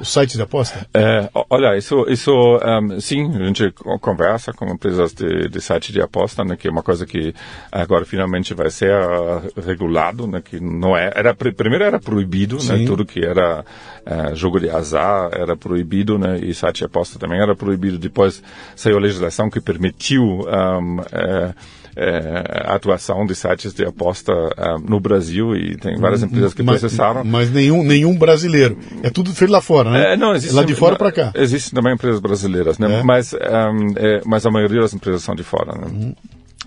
Os sites de aposta? É, olha, isso, isso um, sim, a gente conversa com empresas de, de site de aposta, né, que é uma coisa que agora finalmente vai ser uh, regulado, né, que não é, era primeiro era proibido, né, tudo que era uh, jogo de azar era proibido, né, e site de aposta também era proibido. Depois saiu a legislação que permitiu um, uh, é, atuação de sites de aposta é, no Brasil e tem várias hum, empresas que mas, processaram. Mas nenhum, nenhum brasileiro. É tudo feito lá fora, né? É, não, existe, lá de fora para cá. Existem também empresas brasileiras, né? É. Mas, é, mas a maioria das empresas são de fora, né? Uhum.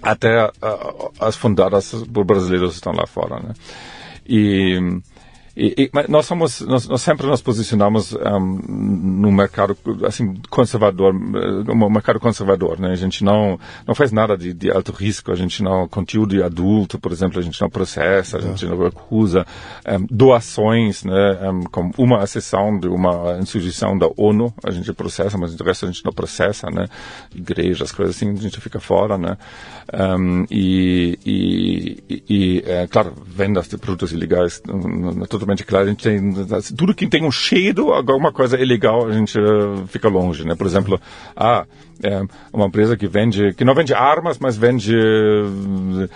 Até uh, as fundadas por brasileiros estão lá fora, né? E e, e, mas nós somos, nós, nós, sempre nos posicionamos um, no mercado assim conservador, um mercado conservador, né? A gente não não faz nada de, de alto risco, a gente não conteúdo adulto, por exemplo, a gente não processa, a gente não acusa um, doações, né? Um, com uma sessão de uma instituição da ONU, a gente processa, mas o resto a gente não processa, né? Igrejas, coisas assim, a gente fica fora, né? e, e, e é, claro, vendas de produtos ilegais, tudo totalmente claro. A gente tem tudo que tem um cheiro, alguma coisa ilegal, a gente uh, fica longe, né? Por exemplo, ah, é uma empresa que vende, que não vende armas, mas vende uh, uh,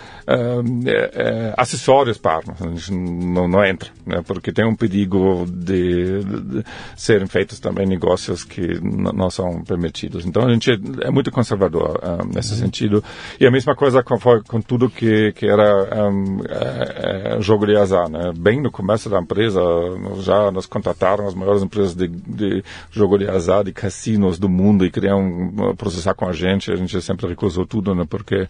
acessórios para armas. A gente não, não entra, né? Porque tem um perigo de, de serem feitos também negócios que não são permitidos. Então a gente é muito conservador nesse uhum. sentido. E a mesma coisa com, com tudo que, que era um, é, jogo de azar, né? Bem no começo da empresa, já nos contrataram as maiores empresas de, de jogo de azar, de cassinos do mundo e queriam processar com a gente. A gente sempre recusou tudo, né? Porque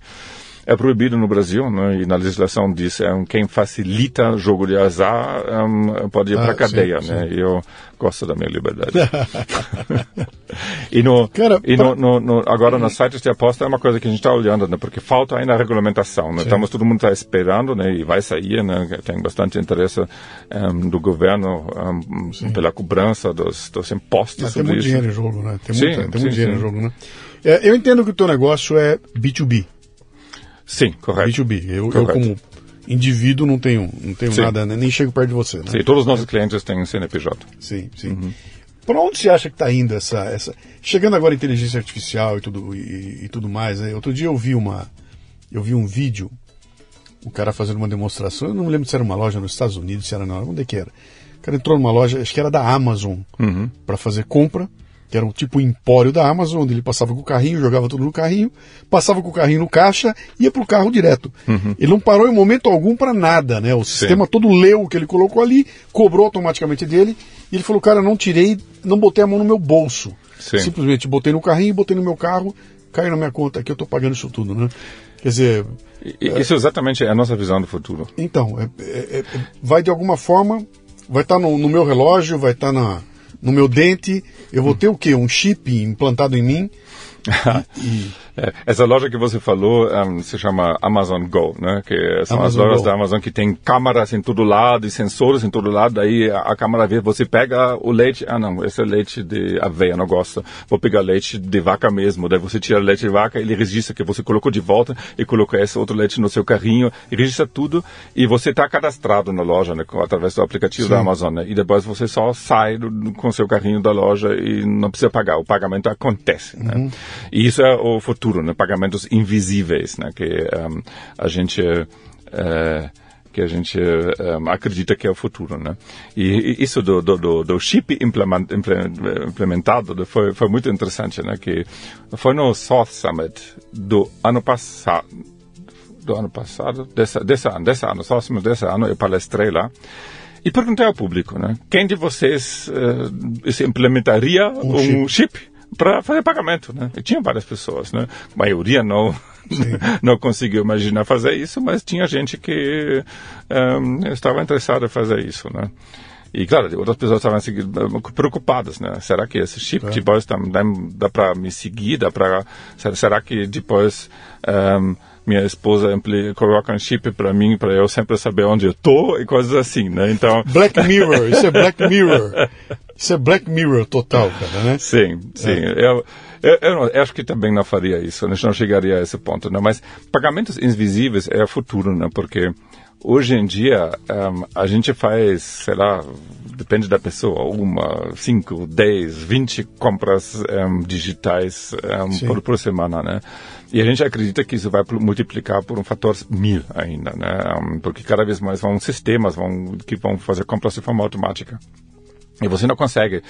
é proibido no Brasil, né? e na legislação diz um, quem facilita jogo de azar um, pode ir ah, para cadeia, sim, né? Sim. Eu gosto da minha liberdade. e no, Cara, e no, no, no, agora nos sites de aposta é uma coisa que a gente está olhando, né? porque falta ainda a regulamentação. Né? Estamos, todo mundo está esperando né? e vai sair, né? tem bastante interesse um, do governo um, pela cobrança dos, dos impostos. Mas tem muito isso. dinheiro em jogo, né? Tem, muita, tem muito dinheiro em jogo, né? É, eu entendo que o teu negócio é B2B. Sim, correto. B2B. Eu, correto. eu como indivíduo não tenho, não tenho nada, né? nem chego perto de você. Né? Sim, todos os nossos clientes têm CNPJ. Sim, sim. Uhum. Para onde você acha que está indo essa, essa... Chegando agora a inteligência artificial e tudo, e, e tudo mais, né? Outro dia eu vi uma... Eu vi um vídeo, o cara fazendo uma demonstração, eu não lembro se era uma loja nos Estados Unidos, se era na onde é que era. O cara entrou numa loja, acho que era da Amazon, uhum. para fazer compra que era um tipo empório da Amazon, onde ele passava com o carrinho, jogava tudo no carrinho, passava com o carrinho no caixa, ia para o carro direto. Uhum. Ele não parou em momento algum para nada, né? O sistema Sim. todo leu o que ele colocou ali, cobrou automaticamente dele, e ele falou, cara, não tirei, não botei a mão no meu bolso. Sim. Simplesmente botei no carrinho, botei no meu carro, caiu na minha conta, aqui eu estou pagando isso tudo, né? Quer dizer... Isso é, exatamente é a nossa visão do futuro. Então, é, é, é vai de alguma forma, vai estar tá no, no meu relógio, vai estar tá na no meu dente, eu vou ter o quê? Um chip implantado em mim. e, é, essa loja que você falou um, se chama Amazon Go, né? Que são Amazon as lojas Go. da Amazon que tem câmeras em todo lado e sensores em todo lado. Daí a, a câmera vê, você pega o leite, ah não, esse é leite de aveia, não gosto. Vou pegar leite de vaca mesmo. Daí você tira leite de vaca, ele registra que você colocou de volta e colocou esse outro leite no seu carrinho, registra tudo e você está cadastrado na loja, né? Através do aplicativo Sim. da Amazon, né? E depois você só sai do, com seu carrinho da loja e não precisa pagar. O pagamento acontece, né? Uhum. E isso é o futuro, né? Pagamentos invisíveis, né? Que um, a gente uh, que a gente um, acredita que é o futuro, né? E, e isso do, do, do, chip implement, implementado foi, foi muito interessante, né? Que foi no South Summit do ano passado, do ano passado, desse, desse ano, desse ano, South Summit desse ano, eu palestrei lá. E perguntei ao público, né? Quem de vocês uh, implementaria um, um chip, chip para fazer pagamento, né? E tinha várias pessoas, né? A maioria não não conseguiu imaginar fazer isso, mas tinha gente que um, estava interessada em fazer isso, né? E claro, outras pessoas estavam assim, preocupadas, né? Será que esse chip é. depois dá, dá para me seguir? Dá para será que depois um, minha esposa coloca um chip para mim para eu sempre saber onde eu tô e coisas assim, né? Então Black Mirror, isso é Black Mirror. Isso é Black Mirror total, cara, né? Sim, sim. É. Eu, eu, eu, eu, acho que também não faria isso, a gente não chegaria a esse ponto, né? Mas pagamentos invisíveis é o futuro, né? Porque hoje em dia um, a gente faz, sei lá, depende da pessoa, uma, cinco, dez, vinte compras um, digitais um, por, por semana, né? E a gente acredita que isso vai multiplicar por um fator mil ainda, né? Porque cada vez mais vão sistemas vão, que vão fazer compras de forma automática. E você não consegue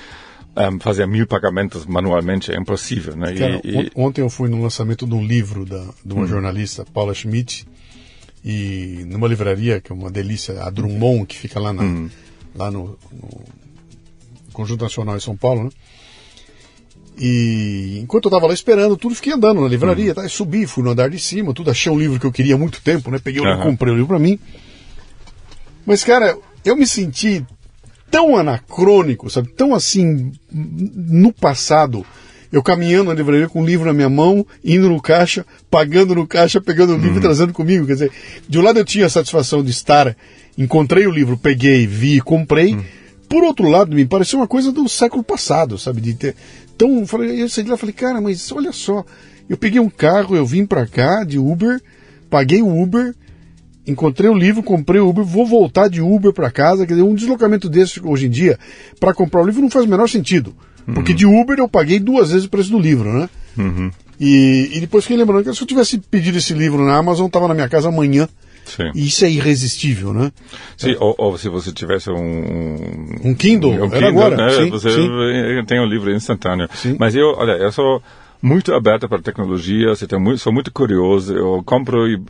um, fazer mil pagamentos manualmente, é impossível. Né? Cara, e, Ontem eu fui no lançamento de um livro da, de uma hum. jornalista, Paula Schmidt, e numa livraria, que é uma delícia, a Drummond, que fica lá, na, hum. lá no, no, Conjunto Nacional em São Paulo, né? E enquanto eu estava lá esperando, tudo fiquei andando na livraria, hum. tá? subi, fui no andar de cima, tudo, achei um livro que eu queria há muito tempo, né? Peguei o livro, comprei o livro para mim. Mas, cara, eu me senti tão anacrônico, sabe? Tão assim, no passado. Eu caminhando na livraria com o livro na minha mão, indo no caixa, pagando no caixa, pegando o livro uhum. e trazendo comigo. Quer dizer, de um lado eu tinha a satisfação de estar, encontrei o livro, peguei, vi, comprei. Uhum. Por outro lado, me pareceu uma coisa do século passado, sabe? De ter. Então, eu, falei, eu saí de lá falei, cara, mas olha só, eu peguei um carro, eu vim para cá de Uber, paguei o Uber, encontrei o livro, comprei o Uber, vou voltar de Uber para casa. Quer dizer, um deslocamento desse hoje em dia, para comprar o livro, não faz o menor sentido. Porque uhum. de Uber eu paguei duas vezes o preço do livro, né? Uhum. E, e, depois fiquei lembrando que se eu tivesse pedido esse livro na Amazon, estava na minha casa amanhã. Sim. E isso é irresistível, né? Sim, é. ou, ou, se você tivesse um... Um Kindle, um Kindle agora. Né? Sim, você sim. tem um livro instantâneo. Mas eu, olha, eu sou muito aberta para tecnologia, você muito, sou muito curioso, eu compro e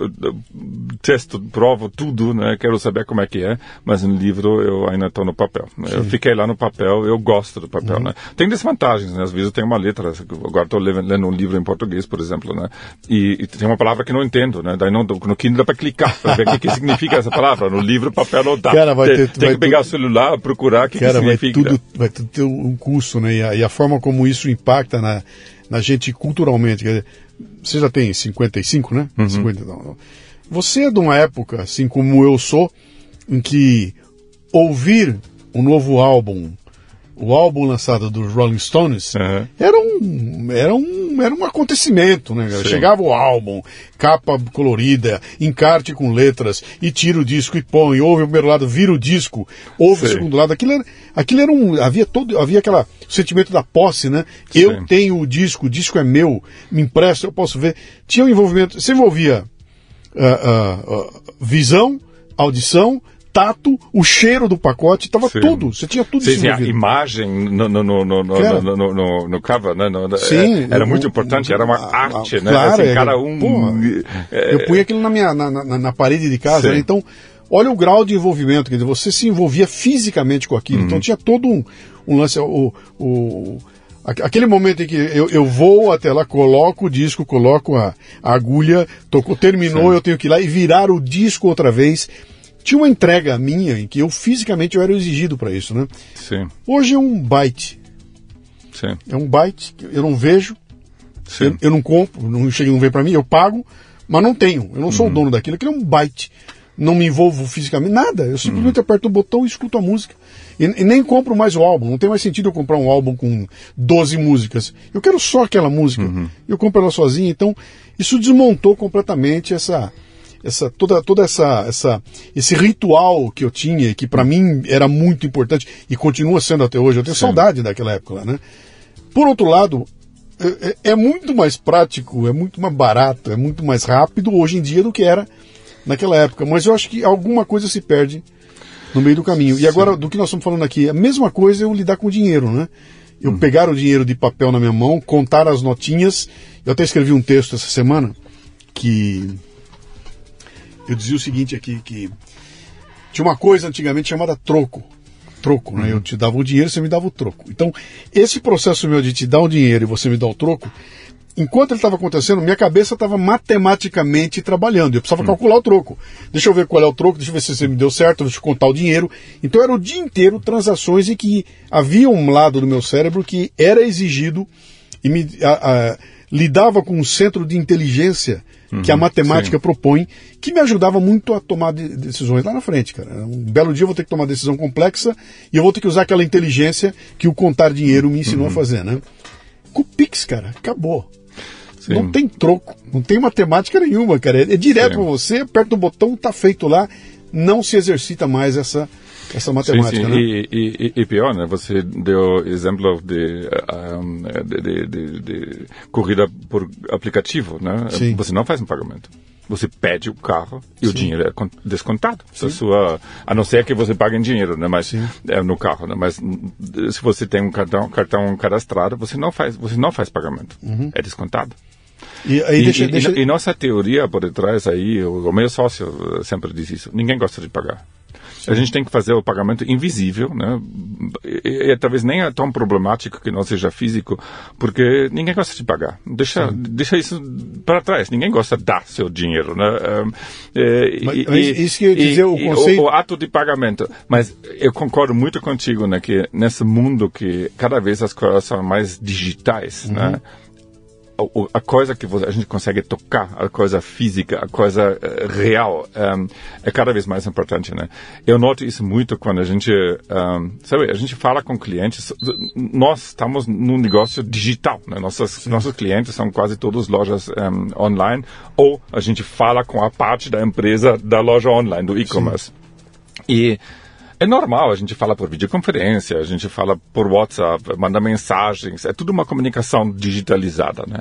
testo, provo tudo, né? Quero saber como é que é, mas no livro eu ainda estou no papel. Sim. Eu fiquei lá no papel, eu gosto do papel, uhum. né? Tem desvantagens, né? Às vezes tem uma letra, agora estou lendo um livro em português, por exemplo, né? E, e, tem uma palavra que não entendo, né? Daí não, no Kindle dá para clicar, para ver o que, que significa essa palavra. No livro, papel não dá. Cara, vai ter, tem, tem vai que pegar o celular, procurar o que, cara, que significa. Vai tudo, vai tudo ter um curso, né? E a, e a forma como isso impacta na, na gente culturalmente. Quer dizer, você já tem 55, né? Uhum. 50, não, não. Você é de uma época, assim como eu sou, em que ouvir um novo álbum, o álbum lançado dos Rolling Stones, uhum. era, um, era, um, era um acontecimento, né? Sim. Chegava o álbum, capa colorida, encarte com letras, e tira o disco e põe, ouve o primeiro lado, vira o disco, ouve Sim. o segundo lado. Aquilo era, aquilo era um. Havia todo. Havia aquela sentimento da posse, né? Sim. Eu tenho o disco, o disco é meu, me empresta, eu posso ver. Tinha um envolvimento. Você envolvia uh, uh, uh, visão, audição, tato, o cheiro do pacote, estava tudo. Você tinha tudo Sim, isso sim, a imagem no, no, no, no, no, no, no, no, cover, né? No, Sim, era o- muito importante, era uma a- a- arte, né? claro, assim, é, cada um... porra, é, Eu punha aquilo na minha na, na- na parede de casa, né? então olha o grau de envolvimento, quer dizer, você se envolvia fisicamente com aquilo, Uhum. então tinha todo um, um lance, o, o- aque- aquele momento em que eu, eu vou até lá, coloco o disco, coloco a, a agulha, tocou, terminou, Sim. eu tenho que ir lá e virar o disco outra vez. Tinha uma entrega minha em que eu fisicamente eu era exigido para isso, né? Sim, Hoje é um byte, sim, é um byte, que eu não vejo, sim. eu, eu não compro, não chega, não vem para mim, eu pago, mas não tenho. Eu não Uhum. sou o dono daquilo. Aquilo é um byte. Não me envolvo fisicamente, nada. Eu Uhum. simplesmente aperto o botão e escuto a música. E, e nem compro mais o álbum. Não tem mais sentido eu comprar um álbum com 12 músicas. Eu quero só aquela música. Uhum. Eu compro ela sozinho. Então, isso desmontou completamente essa. Essa, toda toda essa, essa esse ritual que eu tinha que para mim era muito importante e continua sendo até hoje eu tenho Sim. saudade daquela época lá, né por outro lado, é, é- é muito mais prático, é muito mais barato, é muito mais rápido hoje em dia do que era naquela época. Mas eu acho que alguma coisa se perde no meio do caminho. E agora, do que nós estamos falando aqui, a mesma coisa é eu lidar com o dinheiro, né? Eu pegar o dinheiro de papel na minha mão, contar as notinhas. Eu até escrevi um texto essa semana que eu dizia o seguinte aqui, que tinha uma coisa antigamente chamada troco. Troco, né? Eu te dava o dinheiro, você me dava o troco. Então, esse processo meu de te dar o dinheiro e você me dar o troco, enquanto ele estava acontecendo, minha cabeça estava matematicamente trabalhando. Eu precisava calcular o troco. Deixa eu ver qual é o troco, deixa eu ver se você me deu certo, deixa eu contar o dinheiro. Então era o dia inteiro transações e que havia um lado do meu cérebro que era exigido e me a- a- lidava com um centro de inteligência que a matemática sim. propõe, que me ajudava muito a tomar de- decisões lá na frente, cara. Um belo dia eu vou ter que tomar uma decisão complexa e eu vou ter que usar aquela inteligência que o contar dinheiro me ensinou a fazer, né? Com o Pix, cara, acabou. Sim. Não tem troco, não tem matemática nenhuma, cara. É, é direto pra você, aperta o botão, tá feito lá, não se exercita mais essa, essa Sim, matemática, sim. né? E, e, e- pior, né? Você deu exemplo de, eh, um, de, de, de- corrida por aplicativo, né? Sim. Você não faz um pagamento. Você pede o carro e o dinheiro é con- descontado da sua, a não ser que você pague em dinheiro, né? Mas é no carro, né? Mas hum, se você tem um cartão, cartão cadastrado, você não faz, você não faz pagamento. É descontado. E aí E, deixa, e- deixa... e nossa teoria por detrás aí, o, o meu sócio eh, sempre diz isso, ninguém gosta de pagar. A gente tem que fazer o pagamento invisível, né? E, e talvez nem é tão problemático que não seja físico, porque ninguém gosta de pagar. Deixa, deixa isso para trás. Ninguém gosta de dar seu dinheiro, né? Mas- e- mas e- isso que eu ia dizer, o conceito- o ato de pagamento. Mas eu concordo muito contigo, né? Que nesse mundo que cada vez as coisas são mais digitais, né? A coisa que a gente consegue tocar, a coisa física, a coisa eh, real, ehm, é cada vez mais importante, né? Eu noto isso muito quando a gente, ehm, sabe, a gente fala com clientes, nós estamos num negócio digital, né? Nossas, nossos clientes são quase todos lojas ehm, online, ou a gente fala com a parte da empresa da loja online, do e-commerce. E é normal, a gente fala por videoconferência, a gente fala por WhatsApp, manda mensagens, é tudo uma comunicação digitalizada, né?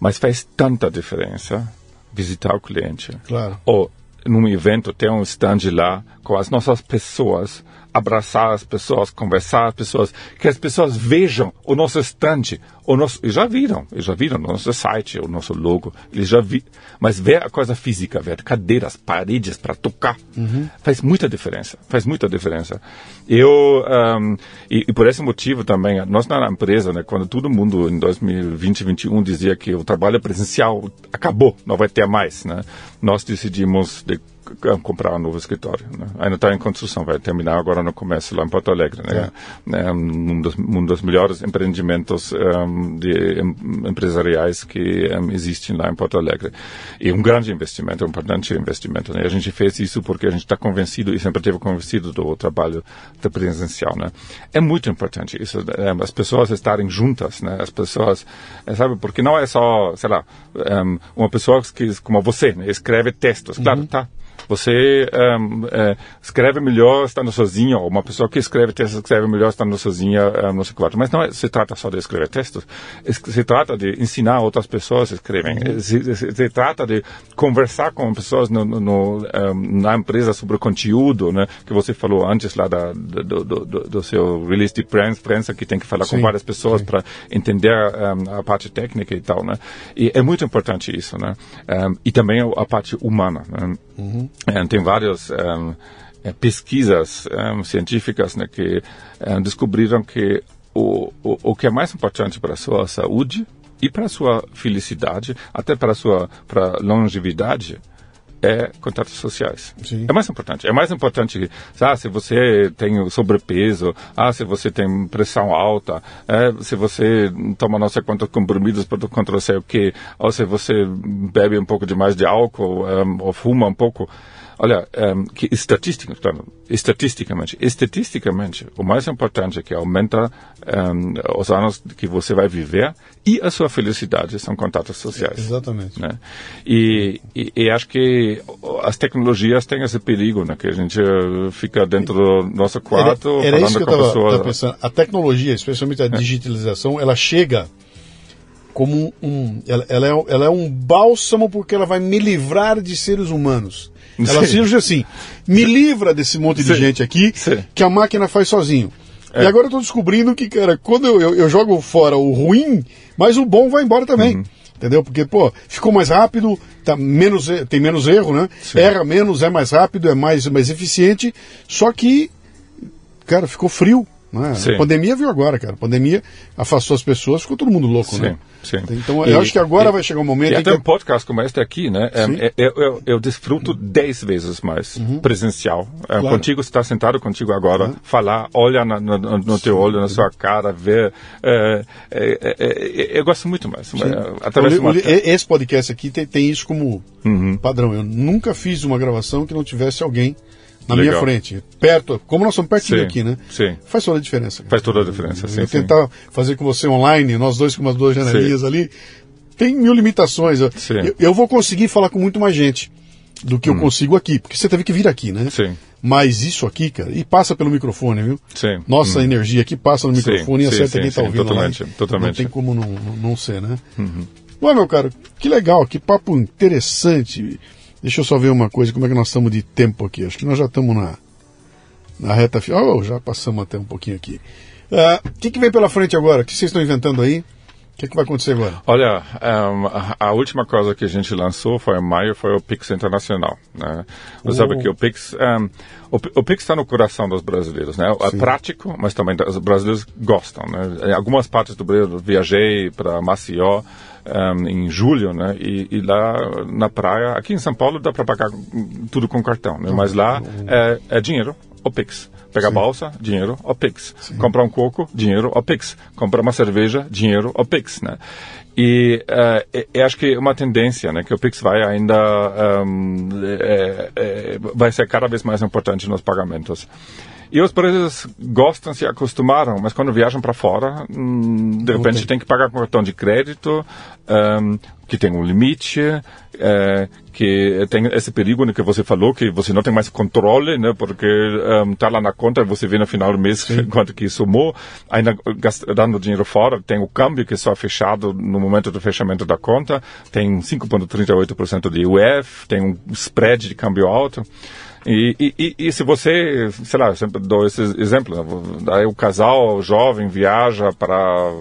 Mas faz tanta diferença visitar o cliente. Claro. Ou num evento ter um stand lá com as nossas pessoas abraçar as pessoas, conversar as pessoas, que as pessoas vejam o nosso estante, o nosso, eles já viram, eles já viram o nosso site, o nosso logo, eles já vi, mas ver a coisa física, ver cadeiras, paredes para tocar, uhum. faz muita diferença, faz muita diferença. Eu um, e, e, por esse motivo também, nós na empresa, né, quando todo mundo em 2020, 2021 dizia que o trabalho presencial acabou, não vai ter mais, né, nós decidimos de comprar um novo escritório. Né? Ainda está em construção, vai terminar agora no começo lá em Porto Alegre. Né? É. é um, dos, um dos melhores empreendimentos um, de, um, empresariais que existem lá em Porto Alegre. E um grande investimento, um importante investimento. Né? A gente fez isso porque a gente está convencido e sempre teve convencido do trabalho da presencial. Né? É muito importante isso, é, as pessoas estarem juntas, né? as pessoas, é, sabe, porque não é só, sei lá, uma pessoa que, como você, né? escreve textos. Claro, uhum. tá, você um, é, escreve melhor estando sozinho, ou uma pessoa que escreve textos escreve melhor estando sozinha um, no seu quarto. Mas não é, se trata só de escrever textos, se trata de ensinar outras pessoas a escreverem, uhum. se, se, se, trata de conversar com pessoas no, no, no, um, na empresa sobre o conteúdo, né, que você falou antes lá da, do, do, do, seu release de prensa, que tem que falar sim, com várias pessoas para entender a parte técnica e tal, né. E é muito importante isso, né. e também a parte humana, né? Uhum. É, tem várias é, pesquisas um, científicas né, que um, descobriram que o, o, o que é mais importante para a sua saúde e para a sua felicidade, até para a sua para longevidade, é contatos sociais. Sim. É mais importante. É mais importante, ah, se você tem sobrepeso, ah, se você tem pressão alta, é, se você toma não sei quantos comprimidos contra não sei o quê, ou se você bebe um pouco demais de álcool, um, ou fuma um pouco. Olha, um, que estatisticamente, estatisticamente, estatisticamente, o mais importante é que aumenta um, os anos que você vai viver e a sua felicidade são contatos sociais. Exatamente. Né? E, e, e, acho que as tecnologias têm esse perigo, né? Que a gente fica dentro do nosso quarto era, era falando isso que com eu tava, pensando. A tecnologia, especialmente a é. digitalização, ela chega como um, ela, ela, é, ela é um bálsamo porque ela vai me livrar de seres humanos. Ela surge assim, me livra desse monte de Sim. gente aqui Sim. que a máquina faz sozinho. É. E agora eu tô descobrindo que, cara, quando eu, eu, eu, jogo fora o ruim, mas o bom vai embora também. Uhum. Entendeu? Porque, pô, ficou mais rápido, tá menos, tem menos erro, né? Sim. Erra menos, é mais rápido, é mais, mais eficiente. Só que, cara, ficou frio. Né? A pandemia veio agora, cara. A pandemia afastou as pessoas, ficou todo mundo louco, sim, né? Sim. Então e, eu acho que agora e, vai chegar um momento. E até que... um podcast como este aqui, né? É, é, eu, eu, eu, desfruto dez vezes mais uhum. presencial. É, claro. Contigo, estar sentado contigo agora, uhum. falar, olhar na, no, no teu olho, na sua cara, ver. É, é, eu gosto muito mais. Através uma... Esse podcast aqui tem, tem isso como uhum. padrão. Eu nunca fiz uma gravação que não tivesse alguém na Legal. minha frente, perto, como nós somos pertinho sim, aqui, né? Sim. Faz toda a diferença. Faz toda a diferença, sim. Eu sim. tentar fazer com você online, nós dois com umas duas janelinhas sim. ali, tem mil limitações. Eu, eu, eu, vou conseguir falar com muito mais gente do que hum. eu consigo aqui, porque você teve que vir aqui, né? Sim. Mas isso aqui, cara, e passa pelo microfone, viu? Sim. Nossa hum. energia aqui passa no microfone e acerta quem está ouvindo totalmente, lá. Totalmente. Não tem como não, não, ser, né? Uhum. Bom, meu cara, que legal, que papo interessante. Deixa eu só ver uma coisa, como é que nós estamos de tempo aqui? Acho que nós já estamos na na reta final. Oh, já passamos até um pouquinho aqui. O uh, ah, que, que vem pela frente agora? O que vocês estão inventando aí? O que, que, vai acontecer agora? Olha, um, a, a, última coisa que a gente lançou foi em maio, foi o Pix Internacional. Né? Você oh. sabe que o Pix, um, o, o, Pix está no coração dos brasileiros. Né? É prático, mas também os brasileiros gostam. Né? Em algumas partes do Brasil, viajei para Maceió um, em julho, né? E, e, lá na praia, aqui em São Paulo, dá para pagar tudo com cartão, né? Mas lá é, é dinheiro o Pix. Pegar balsa, dinheiro, o Pix. Sim. Comprar um coco, dinheiro, o Pix. Comprar uma cerveja, dinheiro, o Pix, né? E uh, eu acho que é uma tendência, né, que o Pix vai ainda um, é, é, vai ser cada vez mais importante nos pagamentos. E os brasileiros gostam, se acostumaram, mas quando viajam para fora, hum, de repente tem. tem. que pagar com cartão de crédito, um, que tem um limite, é, que tem esse perigo né, que você falou, que você não tem mais controle, né, porque está um, lá na conta você vê no final do mês Sim. quanto que somou, ainda dando dinheiro fora, tem o câmbio que é só é fechado no momento do fechamento da conta, tem 5,38% de UF, tem um spread de câmbio alto. E, e, e, se você, sei lá, eu sempre dou esse exemplo, né? aí o casal jovem viaja para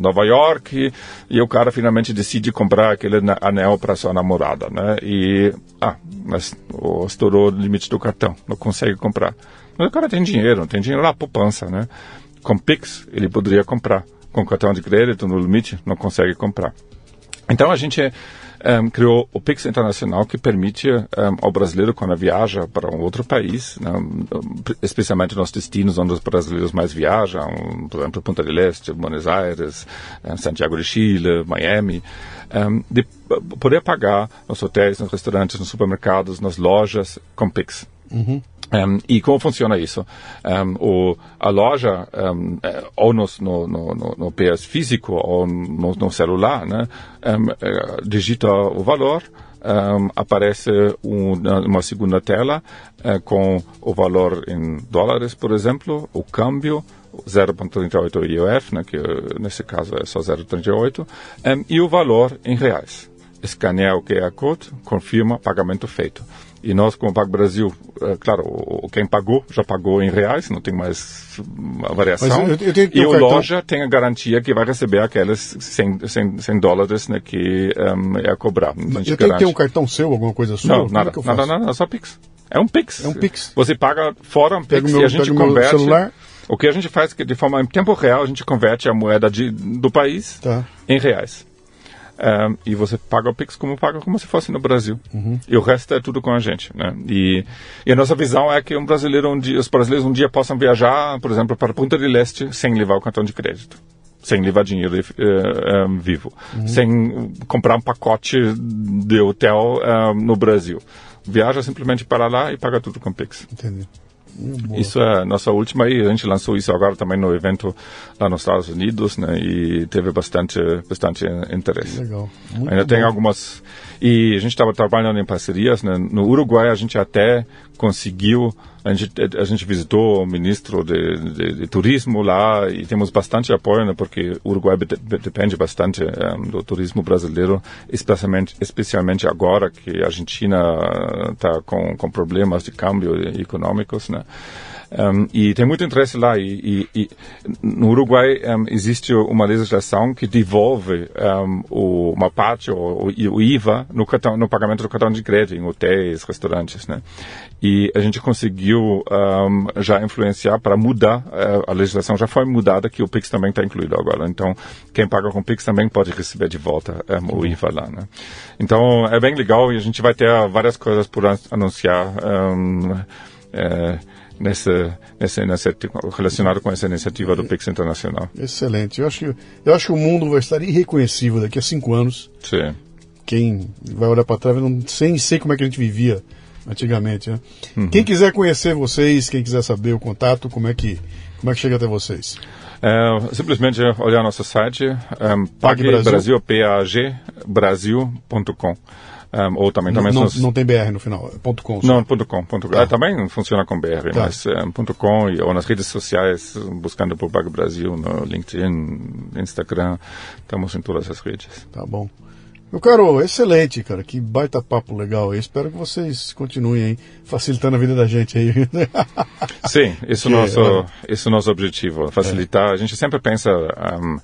Nova York e, e, o cara finalmente decide comprar aquele anel para sua namorada, né? E, ah, mas estourou o limite do cartão, não consegue comprar. Mas o cara tem dinheiro, tem dinheiro na poupança, né? Com Pix ele poderia comprar, com cartão de crédito no limite não consegue comprar. Então a gente um, criou o Pix Internacional que permite um, ao brasileiro, quando viaja para um outro país, né, especialmente nos destinos onde os brasileiros mais viajam, por exemplo, Punta del Este, Buenos Aires, Santiago de Chile, Miami, de poder pagar nos hotéis, nos restaurantes, nos supermercados, nas lojas com Pix. Uhum. Um, e como funciona isso? Um, o, a loja, um, é, ou no, no, no, no, PS físico ou no, celular, né, é, digita o valor, aparece um, uma segunda tela uh, com o valor em dólares, por exemplo, o câmbio, 0,38 IOF, né, que nesse caso é só 0,38, e o valor em reais. Escaneia o QR Code, confirma pagamento feito. E nós, como Pago Brasil, é, claro, quem pagou já pagou em reais, não tem mais variação. Eu, eu e o cartão... loja tem a garantia que vai receber aqueles 100, 100, 100 dólares né, que um, é a cobrar. Então, eu tenho que ter um cartão seu, alguma coisa sua? Não, nada, é nada, nada, só Pix. É um Pix. É um Pix. Você paga fora um Pix meu, e a gente converte. Celular. O que a gente faz é que de forma em tempo real a gente converte a moeda de, do país tá. em reais. Um, e você paga o Pix como paga como se fosse no Brasil. Uhum. E o resto é tudo com a gente, né? E, e a nossa visão é que um brasileiro um dia, os brasileiros um dia possam viajar, por exemplo, para Punta del Este sem levar o cartão de crédito. Sem levar dinheiro uh, um, vivo. Uhum. Sem comprar um pacote de hotel um, no Brasil. Viaja simplesmente para lá e paga tudo com Pix. Entendi. Isso é a nossa última e a gente lançou isso agora também no evento lá nos Estados Unidos, né? E teve bastante, bastante interesse. Legal. Muito Ainda bom. tem algumas e a gente estava trabalhando em parcerias, né? No Uruguai a gente até conseguiu a gente, a gente visitou o ministro de, de, de, turismo lá e temos bastante apoio, né, porque o Uruguai depende bastante um, eh, do turismo brasileiro, especialmente, especialmente agora que a Argentina está com, com problemas de câmbio econômicos, né. Um, e tem muito interesse lá. E, e, e no Uruguai um, existe uma legislação que devolve um, o, uma parte, o, o, IVA, no, cartão, no pagamento do cartão de crédito em hotéis, restaurantes. Né? E a gente conseguiu já influenciar para mudar, uh, a legislação já foi mudada, que o PIX também está incluído agora. Então, quem paga com PIX também pode receber de volta o IVA lá. Né? Então, é bem legal e a gente vai ter várias coisas por anunciar. É, nessa, nessa, nessa, relacionado com essa iniciativa do Pix Internacional. Excelente. Eu acho, que, eu acho que o mundo vai estar irreconhecível daqui a cinco anos. Sim. Quem vai olhar para trás não sem sei como é que a gente vivia antigamente. Né? Uhum. Quem quiser conhecer vocês, quem quiser saber o contato, como é que, como é que chega até vocês? É, simplesmente olhar nosso site, um, Pague Brasil, Brasil.com. Um, ou também, também não, não, tem BR no final, é ponto .com. Só. Não, ponto .com. Ponto, tá. é, também funciona com BR, tá. mas é, ponto .com ou nas redes sociais, buscando por Bug Brasil, no LinkedIn, Instagram, estamos em todas as redes. Tá bom. Meu caro, excelente, cara. Que baita papo legal aí. Espero que vocês continuem aí, facilitando a vida da gente aí. Sim, esse é o nosso, é, esse é nosso objetivo, facilitar. É. A gente sempre pensa um,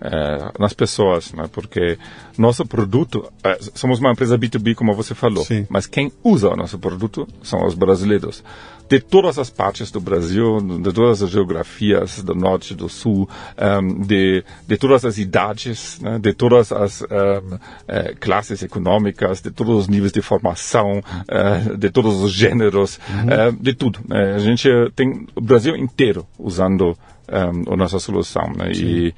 é, nas pessoas, né? porque nosso produto, é, somos uma empresa B2B, como você falou, Sim. mas quem usa o nosso produto são os brasileiros. De todas as partes do Brasil, de todas as geografias, do norte, do sul, um, de, de todas as idades, né? de todas as um, é, classes econômicas, de todos os níveis de formação, é, de todos os gêneros, uhum. É, de tudo. Né? A gente tem o Brasil inteiro usando um, a nossa solução. Né? E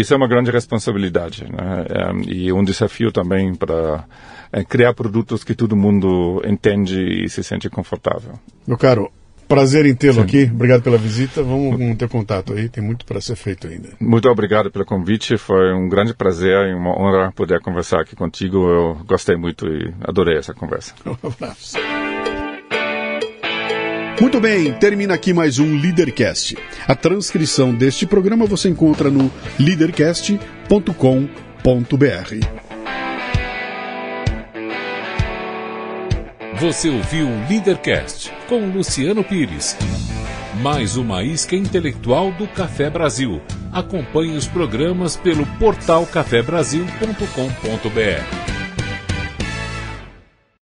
isso é uma grande responsabilidade né? um, e um desafio também para é, criar produtos que todo mundo entende e se sente confortável. Meu caro, prazer em tê-lo aqui. Obrigado pela visita. Vamos manter contato aí. Tem muito para ser feito ainda. Muito obrigado pelo convite. Foi um grande prazer e uma honra poder conversar aqui contigo. Eu gostei muito e adorei essa conversa. Um abraço. Muito bem, termina aqui mais um Leadercast. A transcrição deste programa você encontra no leadercast.com.br. Você ouviu o Leadercast com Luciano Pires. Mais uma isca intelectual do Café Brasil. Acompanhe os programas pelo portal cafebrasil.com.br.